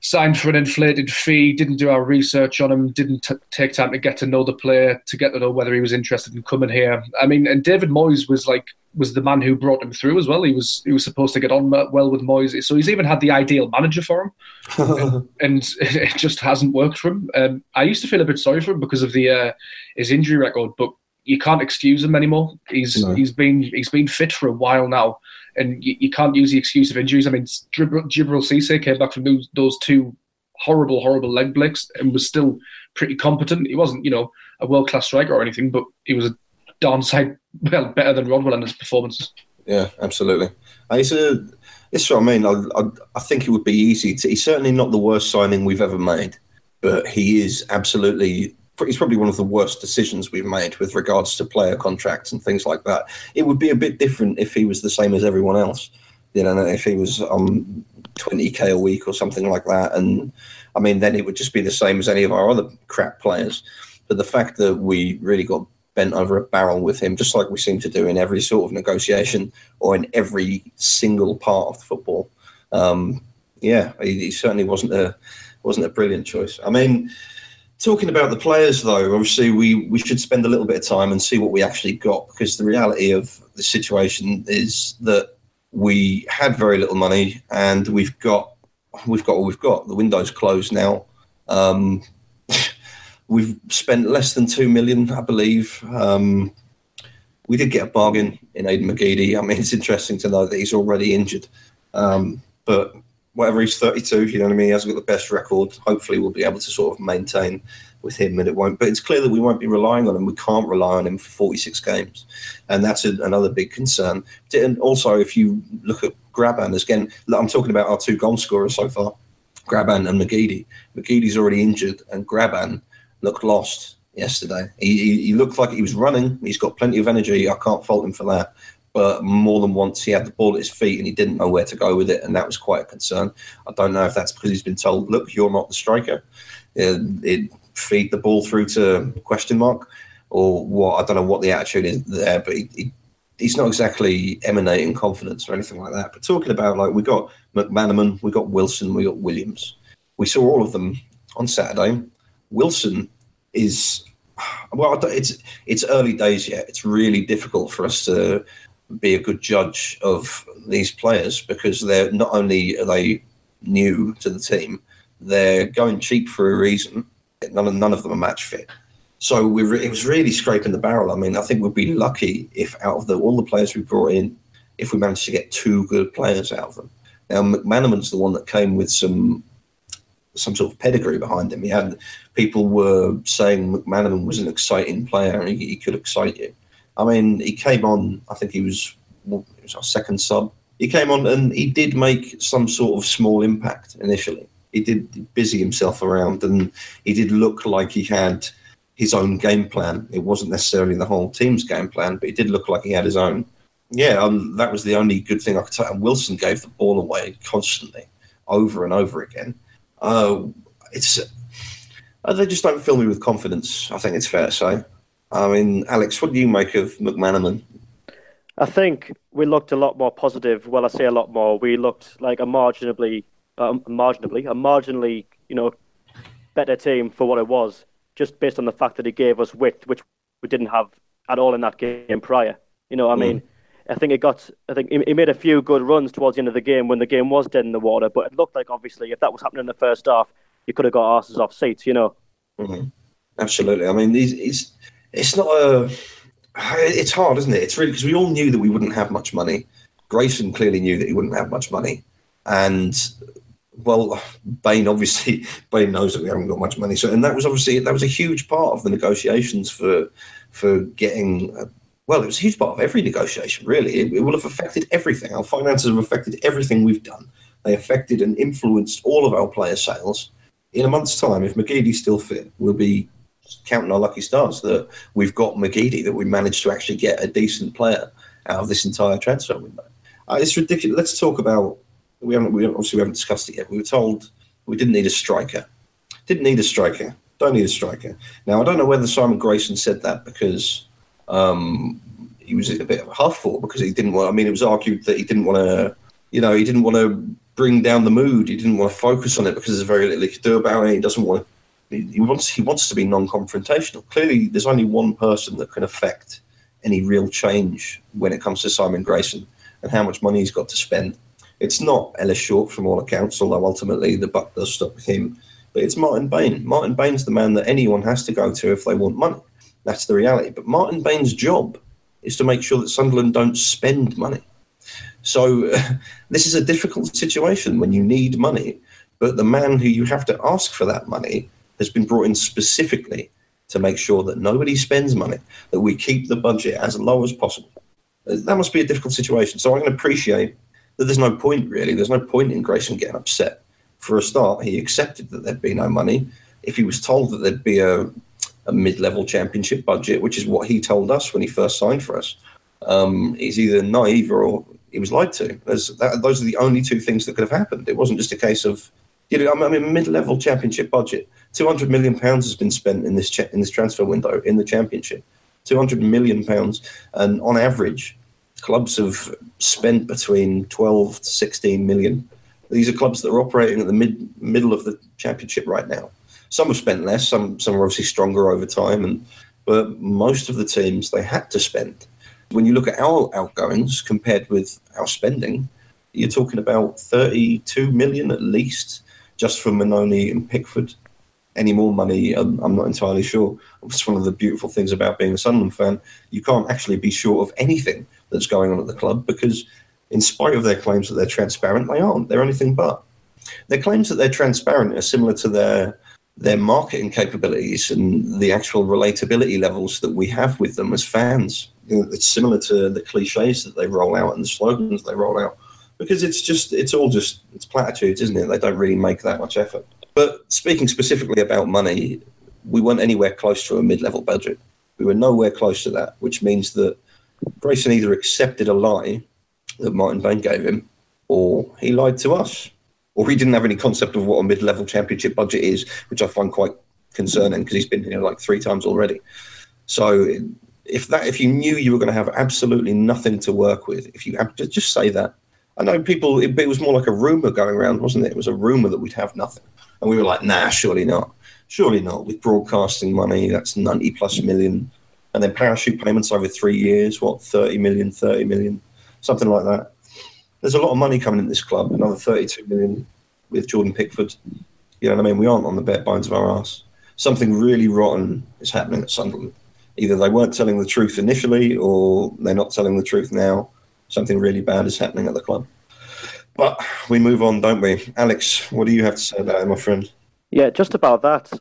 signed for an inflated fee, didn't do our research on him, didn't t- take time to get to know the player, to get to know whether he was interested in coming here. I mean, and David Moyes was like was the man who brought him through as well. He was he was supposed to get on well with Moyes, so he's even had the ideal manager for him and it just hasn't worked for him. Um, I used to feel a bit sorry for him because of the uh, his injury record, but you can't excuse him anymore. He's No. he's been he's been fit for a while now, and you, you can't use the excuse of injuries. I mean, Djibril Cisse came back from those, those two horrible, horrible leg breaks and was still pretty competent. He wasn't, you know, a world class striker or anything, but he was a darn sight well better than Rodwell in his performances. Yeah, absolutely. Uh, It's this is what I mean. I, I, I think it would be easy to. He's certainly not the worst signing we've ever made, but he is absolutely. He's probably one of the worst decisions we've made with regards to player contracts and things like that. It would be a bit different if he was the same as everyone else. You know, if he was on twenty k a week or something like that, and I mean, then it would just be the same as any of our other crap players. But the fact that we really got bent over a barrel with him, just like we seem to do in every sort of negotiation or in every single part of football. Um, yeah, he, he certainly wasn't a wasn't a brilliant choice. I mean, talking about the players though, obviously we we should spend a little bit of time and see what we actually got because the reality of the situation is that we had very little money and we've got we've got what we've got. The window's closed now. Um, we've spent less than two million, I believe. Um, we did get a bargain in Aiden McGeady. I mean, it's interesting to know that he's already injured. Um, but whatever he's 32, you know what I mean? He hasn't got the best record. Hopefully, we'll be able to sort of maintain with him, and it won't. But it's clear that we won't be relying on him. We can't rely on him for 46 games, and that's a, another big concern. And also, if you look at Grabban again, I'm talking about our two goal scorers so far, Grabban and McGeady. McGeady's already injured, and Grabban looked lost yesterday. He, he, he looked like he was running. He's got plenty of energy. I can't fault him for that. But more than once, he had the ball at his feet and he didn't know where to go with it, and that was quite a concern. I don't know if that's because he's been told, "Look, you're not the striker." It, it feed the ball through to question mark, or what? I don't know what the attitude is there, but he, he, he's not exactly emanating confidence or anything like that. But talking about like we got McManaman, we got Wilson, we got Williams. We saw all of them on Saturday. Wilson is well. It's it's early days yet. It's really difficult for us to be a good judge of these players because they're not only are they new to the team, they're going cheap for a reason. None of, none of them are match fit. So we re- it was really scraping the barrel. I mean, I think we'd be lucky if out of the, all the players we brought in, if we managed to get two good players out of them. Now McManaman's the one that came with some some sort of pedigree behind him. He had people were saying McManaman was an exciting player and he, he could excite you. I mean, he came on. I think he was was our second sub. He came on and he did make some sort of small impact initially. He did busy himself around and he did look like he had his own game plan. It wasn't necessarily the whole team's game plan, but he did look like he had his own. Yeah, um, that was the only good thing I could say. And Wilson gave the ball away constantly, over and over again. Uh, it's uh, they just don't fill me with confidence. I think it's fair to say. I mean, Alex, what do you make of McManaman? I think we looked a lot more positive. Well, I say a lot more. We looked like a marginally, uh, marginally, a marginally, you know, better team for what it was just based on the fact that he gave us width, which we didn't have at all in that game prior. You know, I mm. mean, I think it got. I think he made a few good runs towards the end of the game when the game was dead in the water. But it looked like obviously if that was happening in the first half, you could have got asses off seats. You know. Mm-hmm. Absolutely. I mean, he's, he's, it's not a. It's hard, isn't it? It's really because we all knew that we wouldn't have much money. Grayson clearly knew that he wouldn't have much money, and well, Bain obviously Bain knows that we haven't got much money. So, and that was obviously that was a huge part of the negotiations for for getting. Uh, well, it was a huge part of every negotiation. Really, it, it will have affected everything. Our finances have affected everything we've done. They affected and influenced all of our player sales. In a month's time, if McGeady's still fit, we'll be counting our lucky stars that we've got McGeady, that we managed to actually get a decent player out of this entire transfer window. Uh, it's ridiculous. Let's talk about we haven't, we obviously we haven't discussed it yet. We were told we didn't need a striker. Didn't need a striker. Don't need a striker. Now I don't know whether Simon Grayson said that because um, he was a bit of a huff or because he didn't want. I mean, it was argued that he didn't want to. You know, he didn't want to bring down the mood. He didn't want to focus on it because there's very little he could do about it. He doesn't want. To, he wants. He wants to be non-confrontational. Clearly, there's only one person that can affect any real change when it comes to Simon Grayson and how much money he's got to spend it's not Ellis Short from all accounts, although ultimately the buck does stop with him. But it's Martin Bain. Martin Bain's the man that anyone has to go to if they want money. That's the reality. But Martin Bain's job is to make sure that Sunderland don't spend money. So uh, this is a difficult situation when you need money, but the man who you have to ask for that money has been brought in specifically to make sure that nobody spends money, that we keep the budget as low as possible. That must be a difficult situation. So I can appreciate that there's no point really. There's no point in Grayson getting upset. For a start, he accepted that there'd be no money. If he was told that there'd be a, a mid-level championship budget, which is what he told us when he first signed for us, um, he's either naive or he was lied to. That, those are the only two things that could have happened. It wasn't just a case of, you know, I mean, mid-level championship budget. Two hundred million pounds has been spent in this in this transfer window in the championship. Two hundred million pounds, and on average, clubs have spent between 12 to 16 million. These are clubs that are operating at the mid middle of the championship right now. Some have spent less, some some are obviously stronger over time, and but most of the teams they had to spend. When you look at our outgoings compared with our spending, you're talking about 32 million at least just for Mannone and Pickford. Any more money, I'm, I'm not entirely sure. It's one of the beautiful things about being a Sunderland fan. You can't actually be sure of anything that's going on at the club because, in spite of their claims that they're transparent, they aren't. They're anything but. Their claims that they're transparent are similar to their their marketing capabilities and the actual relatability levels that we have with them as fans. You know, it's similar to the cliches that they roll out and the slogans they roll out because it's just it's all just it's platitudes, isn't it? They don't really make that much effort. But speaking specifically about money, we weren't anywhere close to a mid-level budget. We were nowhere close to that, which means that Grayson either accepted a lie that Martin Bain gave him, or he lied to us, or he didn't have any concept of what a mid-level championship budget is, which I find quite concerning because he's been here like three times already. So if that if you knew you were going to have absolutely nothing to work with, if you just say that. I know people, it, it was more like a rumor going around, wasn't it? It was a rumor that we'd have nothing. And we were like, nah, surely not. Surely not. With broadcasting money, that's 90 plus million. And then parachute payments over three years, what, 30 million, 30 million, something like that. There's a lot of money coming in this club, another 32 million with Jordan Pickford. You know what I mean? We aren't on the bare bones of our ass. Something really rotten is happening at Sunderland. Either they weren't telling the truth initially or they're not telling the truth now. Something really bad is happening at the club. But we move on, don't we? Alex, what do you have to say about it, my friend? Yeah, just about that.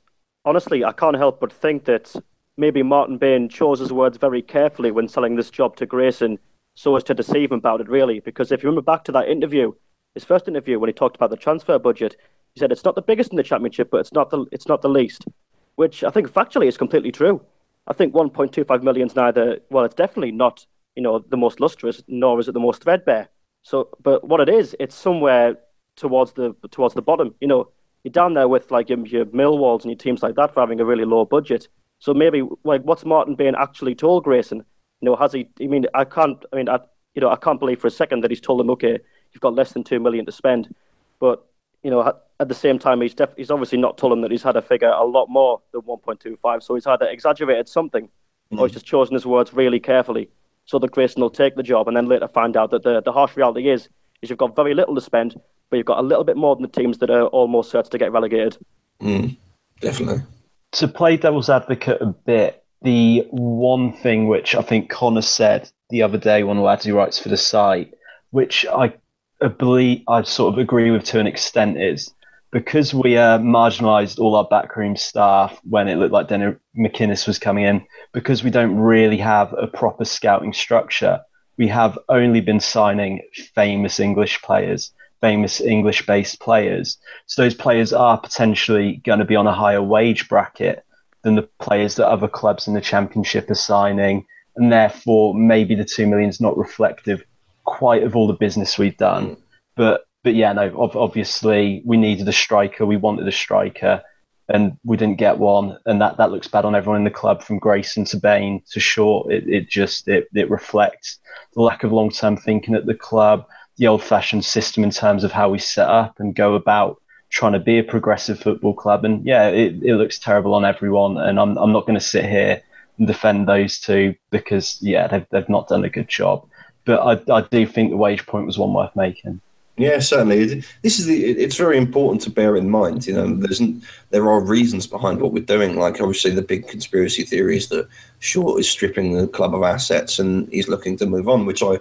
Honestly, I can't help but think that maybe Martin Bain chose his words very carefully when selling this job to Grayson so as to deceive him about it, really. Because if you remember back to that interview, his first interview when he talked about the transfer budget, he said it's not the biggest in the championship, but it's not the it's not the least, which I think factually is completely true. I think 1.25 million is neither well, it's definitely not you know the most lustrous, nor is it the most threadbare. So, but what it is, it's somewhere towards the towards the bottom. You know, you're down there with like your, your Millwalls and your teams like that for having a really low budget. So maybe like what's Martin Bain actually told Grayson? You know, has he? I mean, I can't. I mean, I you know, I can't believe for a second that he's told him, okay, you've got less than two million to spend. But you know, at the same time, he's def- he's obviously not told him that he's had a figure a lot more than 1.25. So he's either exaggerated something, mm. or he's just chosen his words really carefully, so that Grayson will take the job, and then later find out that the the harsh reality is is you've got very little to spend, but you've got a little bit more than the teams that are almost certain to get relegated. Mm. Definitely. To play devil's advocate a bit, the one thing which I think Connor said the other day, one of the lads who writes for the site, which I believe I sort of agree with to an extent, is because we uh, marginalised all our backroom staff when it looked like Denny McInnes was coming in, because we don't really have a proper scouting structure, we have only been signing famous English players, famous English based players. So those players are potentially going to be on a higher wage bracket than the players that other clubs in the championship are signing. And therefore, maybe the two million is not reflective quite of all the business we've done. But but yeah, no, obviously we needed a striker. We wanted a striker, and we didn't get one. And that, that looks bad on everyone in the club, from Grayson to Bain to Short. It, it just it, it reflects the lack of long term thinking at the club, the old fashioned system in terms of how we set up and go about trying to be a progressive football club. And yeah, it, it looks terrible on everyone. And I'm, I'm not going to sit here and defend those two because, yeah, they've, they've not done a good job. But I, I do think the wage point was one worth making. Yeah, certainly. This is the. It's very important to bear in mind. You know, there's there are reasons behind what we're doing. Like obviously, the big conspiracy theory is that Short is stripping the club of assets and he's looking to move on, which I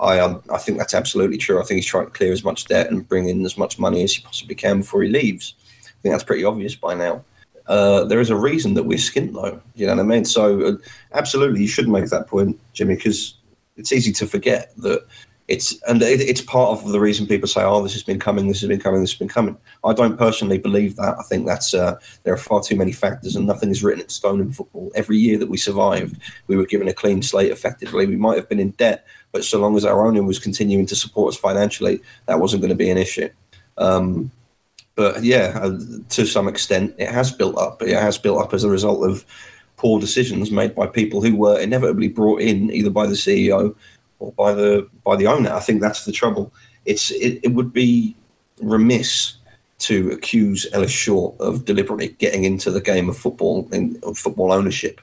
I um, I think that's absolutely true. I think he's trying to clear as much debt and bring in as much money as he possibly can before he leaves. I think that's pretty obvious by now. Uh, there is a reason that we're skint though. You know what I mean? So uh, absolutely, you should make that point, Jimmy, because it's easy to forget that it's and it, it's part of the reason people say, "Oh, this has been coming, this has been coming, this has been coming." I don't personally believe that. I think that's uh, there are far too many factors, and nothing is written in stone in football. Every year that we survived, we were given a clean slate. Effectively, we might have been in debt, but so long as our owner was continuing to support us financially, that wasn't going to be an issue. Um, but yeah, uh, to some extent, it has built up. It has built up as a result of poor decisions made by people who were inevitably brought in either by the CEO or by the by the owner. I think that's the trouble. It's it, it would be remiss to accuse Ellis Short of deliberately getting into the game of football and of football ownership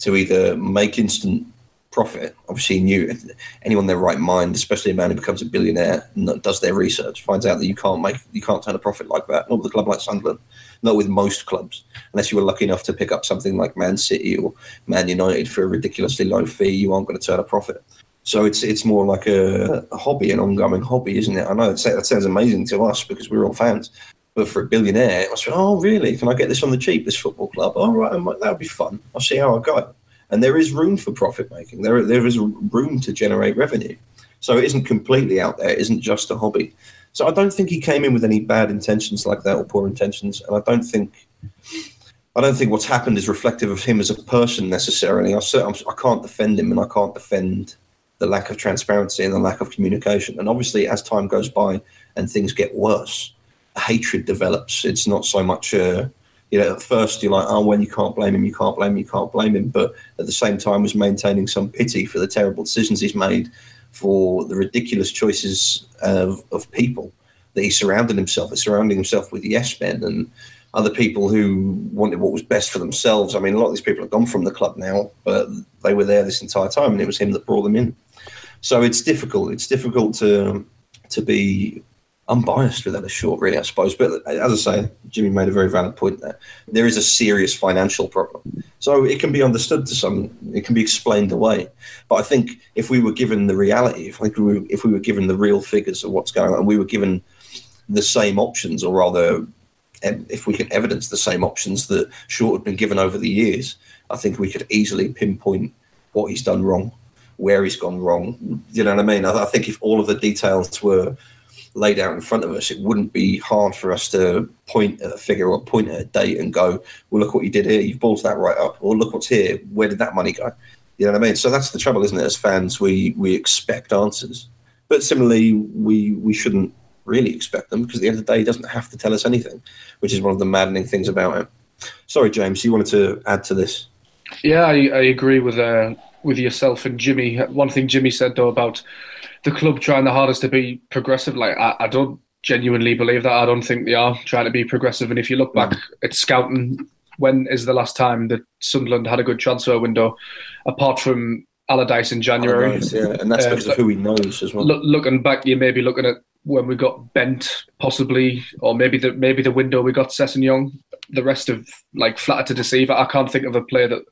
to either make instant profit. Obviously, knew anyone in their right mind, especially a man who becomes a billionaire, and does their research, finds out that you can't make you can't turn a profit like that. Not with a club like Sunderland, not with most clubs, unless you were lucky enough to pick up something like Man City or Man United for a ridiculously low fee. You aren't going to turn a profit. So it's it's more like a, a hobby, an ongoing hobby, isn't it? I know that sounds amazing to us because we're all fans, but for a billionaire, must be, oh, really? Can I get this on the cheap, this football club? All right, that would be fun. I'll see how I go. And there is room for profit making. There, there is room to generate revenue. So it isn't completely out there. It isn't just a hobby. So I don't think he came in with any bad intentions like that or poor intentions. And I don't think I don't think what's happened is reflective of him as a person necessarily. I, I can't defend him and I can't defend the lack of transparency and the lack of communication. And obviously, as time goes by and things get worse, hatred develops. It's not so much, uh, you know, at first you're like, oh, well, you can't blame him, you can't blame him, you can't blame him. But at the same time, was maintaining some pity for the terrible decisions he's made for the ridiculous choices of, of people that he surrounded himself. He's surrounding himself with yes men and other people who wanted what was best for themselves. I mean, a lot of these people have gone from the club now, but they were there this entire time, and it was him that brought them in. So it's difficult. It's difficult to to be unbiased with Ellis Short, really, I suppose. But as I say, Jimmy made a very valid point there. There is a serious financial problem. So it can be understood to some, it can be explained away. But I think if we were given the reality, if, we were, if we were given the real figures of what's going on, and we were given the same options, or rather, if we can evidence the same options that Short had been given over the years, I think we could easily pinpoint what he's done wrong, where he's gone wrong. You know what I mean? I, I think if all of the details were laid out in front of us, it wouldn't be hard for us to point at a figure or point at a date and go, well, look what you did here. You've ballsed that right up. Or look what's here. Where did that money go? You know what I mean? So that's the trouble, isn't it? As fans, we, we expect answers. But similarly, we, we shouldn't really expect them because at the end of the day, he doesn't have to tell us anything, which is one of the maddening things about him. Sorry, James, you wanted to add to this? Yeah, I, I agree with uh, with yourself and Jimmy. One thing Jimmy said though about the club trying the hardest to be progressive. Like I, I don't genuinely believe that. I don't think they are trying to be progressive. And if you look back at scouting, when is the last time that Sunderland had a good transfer window, apart from Allardyce in January? Allardyce, yeah, and that's uh, because uh, of who he knows as well. Look, looking back, you may be looking at when we got Bent, possibly, or maybe the maybe the window we got Sessegnon. The rest of like flatter to deceive. I can't think of a player that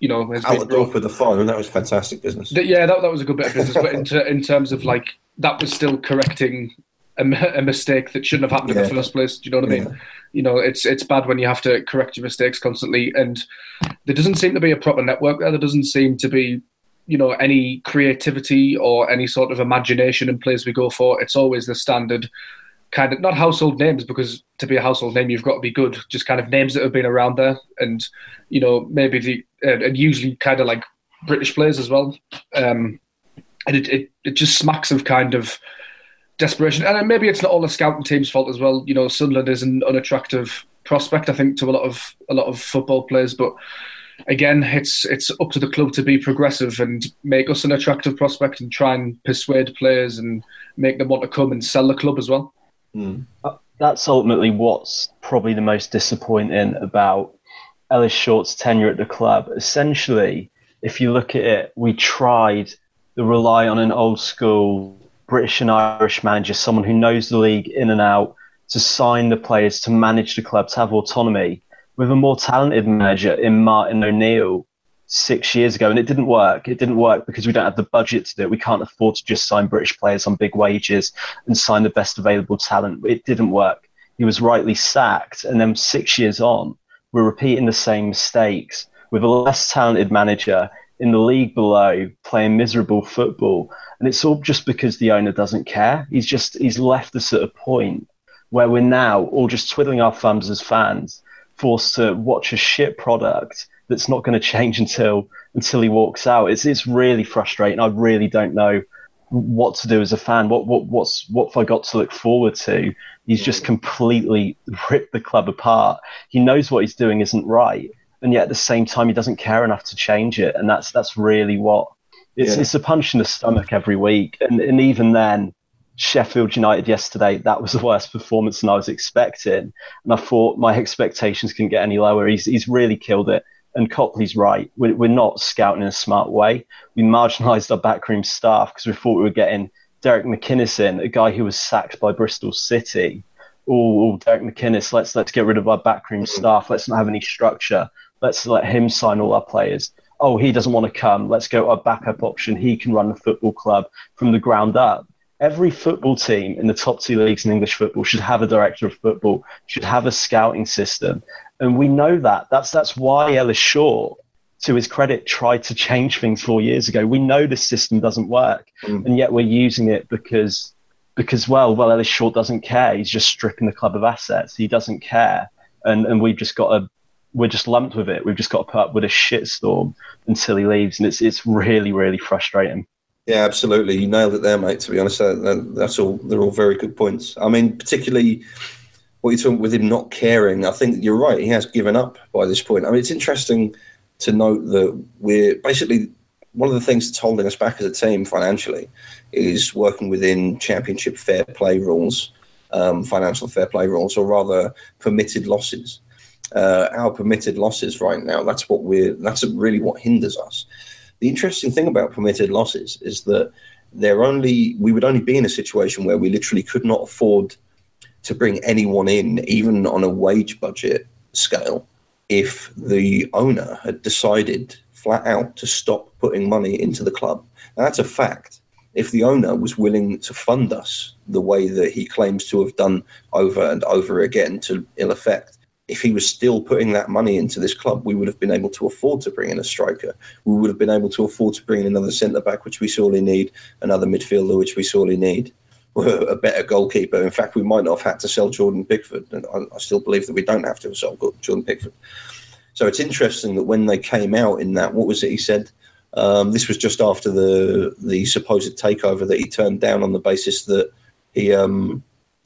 you know, has out the door for the phone. And that was fantastic business. Yeah, that, that was a good bit of business. but in, ter- in terms of like that was still correcting a, a mistake that shouldn't have happened yeah. in the first place. Do you know what I mean? Yeah. You know, it's it's bad when you have to correct your mistakes constantly, and there doesn't seem to be a proper network there. There doesn't seem to be, you know, any creativity or any sort of imagination in plays we go for. It's always the standard kind of not household names because to be a household name you've got to be good just kind of names that have been around there and you know maybe the uh, and usually kind of like british players as well um and it, it it just smacks of kind of desperation and maybe it's not all the scouting team's fault as well you know sunderland is an unattractive prospect i think to a lot of a lot of football players but again, it's it's up to the club to be progressive and make us an attractive prospect and try and persuade players and make them want to come and sell the club as well. Mm. That's ultimately what's probably the most disappointing about Ellis Short's tenure at the club. Essentially, if you look at it, we tried to rely on an old school British and Irish manager, someone who knows the league in and out, to sign the players, to manage the club, to have autonomy. With a more talented manager in Martin O'Neill, six years ago, and it didn't work. It didn't work because we don't have the budget to do it. We can't afford to just sign British players on big wages and sign the best available talent. It didn't work. He was rightly sacked, and then six years on, we're repeating the same mistakes with a less talented manager in the league below playing miserable football. And it's all just because the owner doesn't care. He's just he's left us at a point where we're now all just twiddling our thumbs as fans, forced to watch a shit product that's not going to change until until he walks out. It's it's really frustrating. I really don't know what to do as a fan. What what what's what have I got to look forward to? He's just mm. completely ripped the club apart. He knows what he's doing isn't right, and yet at the same time he doesn't care enough to change it. And that's that's really what it's yeah. it's a punch in the stomach every week. And and even then, Sheffield United yesterday, that was the worst performance than I was expecting. And I thought my expectations couldn't get any lower. He's he's really killed it and Copley's right. We're, we're not scouting in a smart way. We marginalised our backroom staff because we thought we were getting Derek McInnes in, a guy who was sacked by Bristol City. Oh, oh, Derek McInnes, let's let's get rid of our backroom staff. Let's not have any structure. Let's let him sign all our players. Oh, he doesn't want to come. Let's go our backup option. He can run the football club from the ground up. Every football team in the top two leagues in English football should have a director of football, should have a scouting system, and we know that. That's that's why Ellis Short, to his credit, tried to change things four years ago. We know this system doesn't work, mm. and yet we're using it because because well, well, Ellis Short doesn't care. He's just stripping the club of assets. He doesn't care, and and we've just got to we're just lumped with it. We've just got to put up with a shitstorm until he leaves, and it's it's really really frustrating. Yeah, absolutely. You nailed it there, mate. To be honest, that's all. They're all very good points. I mean, particularly what you're talking with him not caring, I think you're right. He has given up by this point. I mean, it's interesting to note that we're basically one of the things that's holding us back as a team financially is working within championship fair play rules, um, financial fair play rules, or rather permitted losses. Uh, our permitted losses right now, that's what we're, that's really what hinders us. The interesting thing about permitted losses is that they're only, we would only be in a situation where we literally could not afford to bring anyone in, even on a wage budget scale, if the owner had decided flat out to stop putting money into the club. Now, that's a fact. If the owner was willing to fund us the way that he claims to have done over and over again to ill effect, if he was still putting that money into this club, we would have been able to afford to bring in a striker. We would have been able to afford to bring in another centre back, which we sorely need, another midfielder, which we sorely need, a better goalkeeper. In fact, we might not have had to sell Jordan Pickford, and I, I still believe that we don't have to sell Jordan Pickford. So it's interesting that when they came out in that, what was it he said? Um, this was just after the the supposed takeover that he turned down on the basis that he um,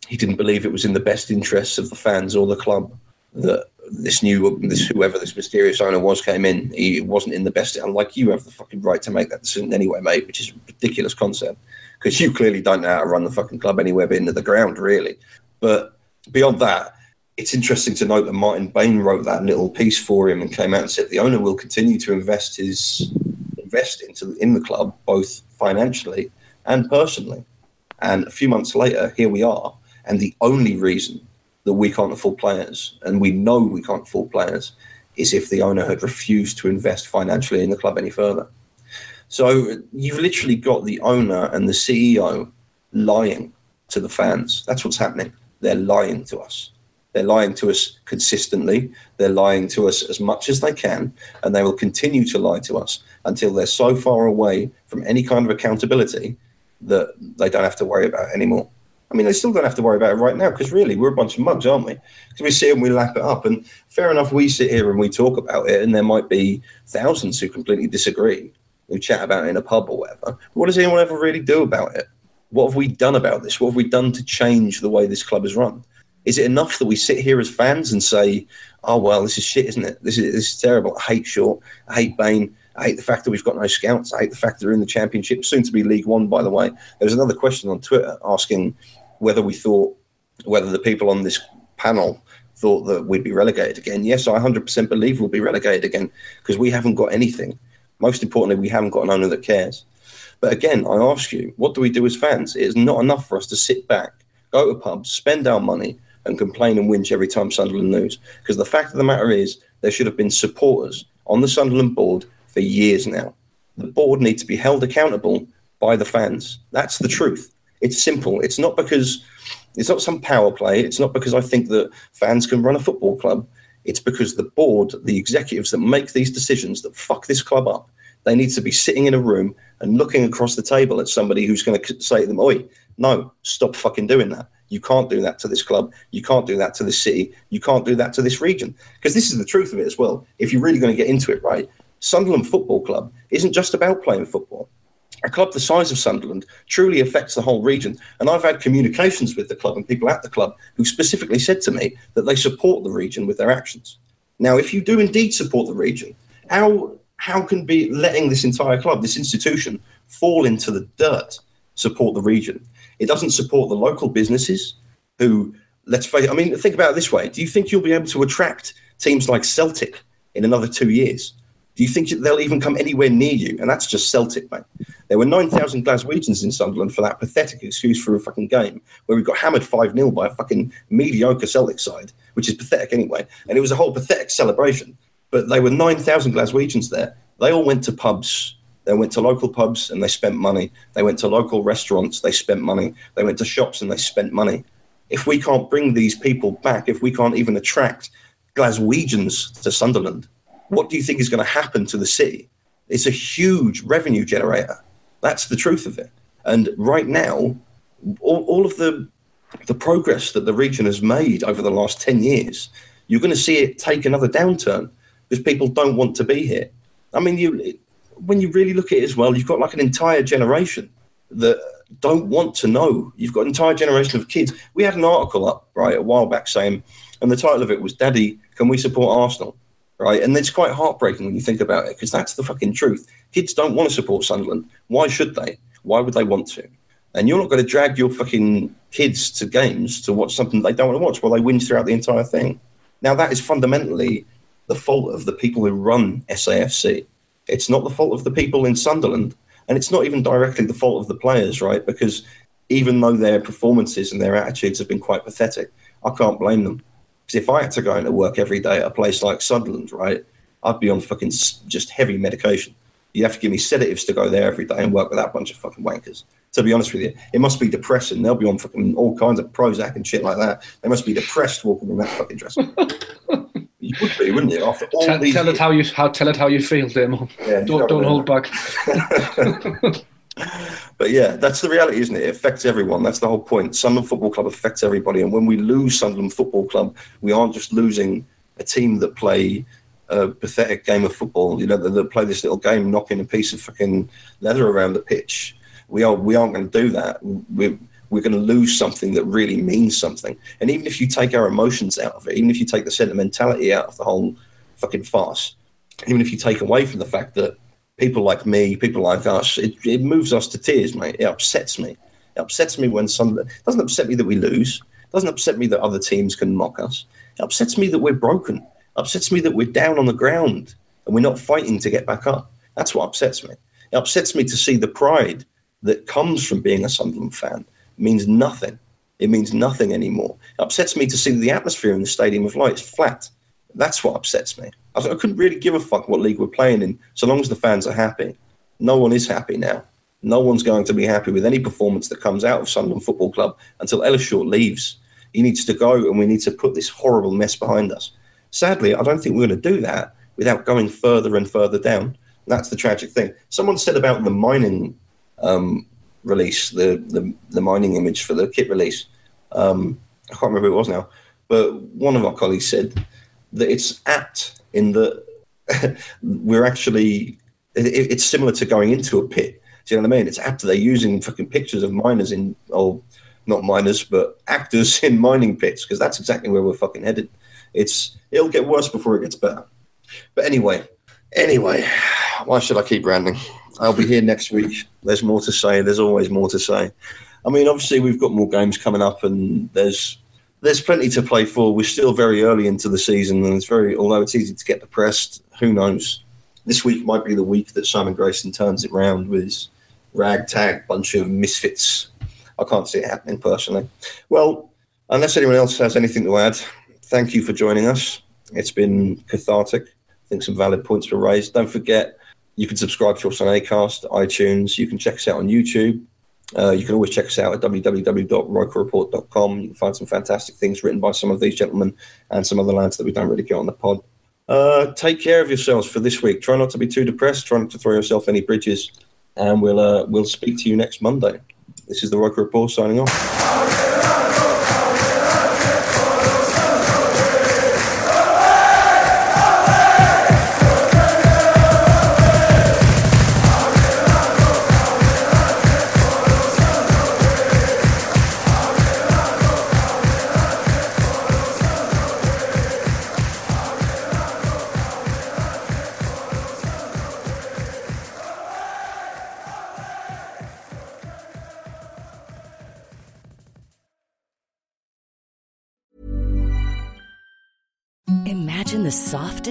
he didn't believe it was in the best interests of the fans or the club that this new this whoever this mysterious owner was came in. He wasn't in the best. And like you have the fucking right to make that decision anyway, mate, which is a ridiculous concept because you clearly don't know how to run the fucking club anywhere but into the ground, really. But beyond that, it's interesting to note that Martin Bain wrote that little piece for him and came out and said the owner will continue to invest his invest into in the club both financially and personally. And a few months later, here we are, and the only reason that we can't afford players, and we know we can't afford players, is if the owner had refused to invest financially in the club any further. So you've literally got the owner and the CEO lying to the fans. That's what's happening. They're lying to us. They're lying to us consistently. They're lying to us as much as they can, and they will continue to lie to us until they're so far away from any kind of accountability that they don't have to worry about anymore. I mean, they still don't have to worry about it right now because really we're a bunch of mugs, aren't we? Because we sit and we lap it up. And fair enough, we sit here and we talk about it, and there might be thousands who completely disagree, who chat about it in a pub or whatever. What does anyone ever really do about it? What have we done about this? What have we done to change the way this club is run? Is it enough that we sit here as fans and say, "Oh well, this is shit, isn't it? This is this is terrible. I hate Short. I hate Bain. I hate the fact that we've got no scouts. I hate the fact that they're in the Championship, soon to be League One, by the way." There was another question on Twitter asking whether we thought whether the people on this panel thought that we'd be relegated again. Yes, I 100% believe we'll be relegated again because we haven't got anything. Most importantly, we haven't got an owner that cares. But again, I ask you, what do we do as fans? It is not enough for us to sit back, go to pubs, spend our money, and complain and whinge every time Sunderland lose. Because the fact of the matter is, there should have been supporters on the Sunderland board for years now. The board needs to be held accountable by the fans. That's the truth. It's simple. It's not because it's not some power play. It's not because I think that fans can run a football club. It's because the board, the executives that make these decisions that fuck this club up, they need to be sitting in a room and looking across the table at somebody who's going to say to them, Oi, no, stop fucking doing that. You can't do that to this club. You can't do that to this city. You can't do that to this region. Because this is the truth of it as well. If you're really going to get into it, right? Sunderland Football Club isn't just about playing football. A club the size of Sunderland truly affects the whole region. And I've had communications with the club and people at the club who specifically said to me that they support the region with their actions. Now, if you do indeed support the region, how how can be letting this entire club, this institution, fall into the dirt support the region? It doesn't support the local businesses who, let's face I mean, think about it this way. Do you think you'll be able to attract teams like Celtic in another two years? Do you think they'll even come anywhere near you? And that's just Celtic, mate. There were 9,000 Glaswegians in Sunderland for that pathetic excuse for a fucking game where we got hammered 5 0 by a fucking mediocre Celtic side, which is pathetic anyway. And it was a whole pathetic celebration. But they were 9,000 Glaswegians there. They all went to pubs. They went to local pubs and they spent money. They went to local restaurants, they spent money. They went to shops and they spent money. If we can't bring these people back, if we can't even attract Glaswegians to Sunderland, what do you think is going to happen to the city? It's a huge revenue generator. That's the truth of it. And right now, all, all of the the progress that the region has made over the last 10 years, you're going to see it take another downturn because people don't want to be here. I mean, you when you really look at it as well, you've got like an entire generation that don't want to know. You've got an entire generation of kids. We had an article up right a while back saying, and the title of it was "Daddy, can we support Arsenal?" right? And it's quite heartbreaking when you think about it because that's the fucking truth. Kids don't want to support Sunderland. Why should they? Why would they want to? And you're not going to drag your fucking kids to games to watch something they don't want to watch while they whinge throughout the entire thing. Now, that is fundamentally the fault of the people who run SAFC. It's not the fault of the people in Sunderland, and it's not even directly the fault of the players, right? Because even though their performances and their attitudes have been quite pathetic, I can't blame them. Because if I had to go into work every day at a place like Sunderland, right, I'd be on fucking just heavy medication. You have to give me sedatives to go there every day and work with that bunch of fucking wankers. To be honest with you, it must be depressing. They'll be on fucking all kinds of Prozac and shit like that. They must be depressed walking in that fucking dress. you would be, wouldn't you? After all Tell, these tell it how you how tell it how you feel, Damon. Yeah, don't don't hold back. But yeah, that's the reality, isn't it? It affects everyone. That's the whole point. Sunderland Football Club affects everybody. And when we lose Sunderland Football Club, we aren't just losing a team that play a pathetic game of football, you know, that, that play this little game knocking a piece of fucking leather around the pitch. We are we aren't going to do that. We're, we're going to lose something that really means something. And even if you take our emotions out of it, even if you take the sentimentality out of the whole fucking farce, even if you take away from the fact that people like me, people like us, it, it moves us to tears, mate. It upsets me. It upsets me when some. Doesn't upset me that we lose. Doesn't upset me that other teams can mock us. It upsets me that we're broken. It upsets me that we're down on the ground and we're not fighting to get back up. That's what upsets me. It upsets me to see the pride that comes from being a Sunderland fan means nothing. It means nothing anymore. It upsets me to see the atmosphere in the Stadium of Light is flat. That's what upsets me. I, I couldn't really give a fuck what league we're playing in, so long as the fans are happy. No one is happy now. No one's going to be happy with any performance that comes out of Sunderland Football Club until Ellis Short leaves. He needs to go, and we need to put this horrible mess behind us. Sadly, I don't think we're going to do that without going further and further down. That's the tragic thing. Someone said about the mining um, release, the, the the mining image for the kit release. Um, I can't remember who it was now, but one of our colleagues said that it's apt in that we're actually it, it's similar to going into a pit. Do you know what I mean? It's apt they're using fucking pictures of miners in, or not miners, but actors in mining pits because that's exactly where we're fucking headed. It's it'll get worse before it gets better. But anyway, anyway, why should I keep ranting? I'll be here next week. There's more to say. There's always more to say. I mean, obviously we've got more games coming up, and there's there's plenty to play for. We're still very early into the season, and it's very although it's easy to get depressed. Who knows? This week might be the week that Simon Grayson turns it round with his ragtag bunch of misfits. I can't see it happening personally. Well, unless anyone else has anything to add, thank you for joining us. It's been cathartic. I think some valid points were raised. Don't forget, you can subscribe to us on Acast, iTunes. You can check us out on YouTube. Uh, you can always check us out at www.rokerreport.com. You can find some fantastic things written by some of these gentlemen and some other lads that we don't really get on the pod. Uh, take care of yourselves for this week. Try not to be too depressed. Try not to throw yourself any bridges. And we'll uh, we'll speak to you next Monday. This is the Roker Report signing off.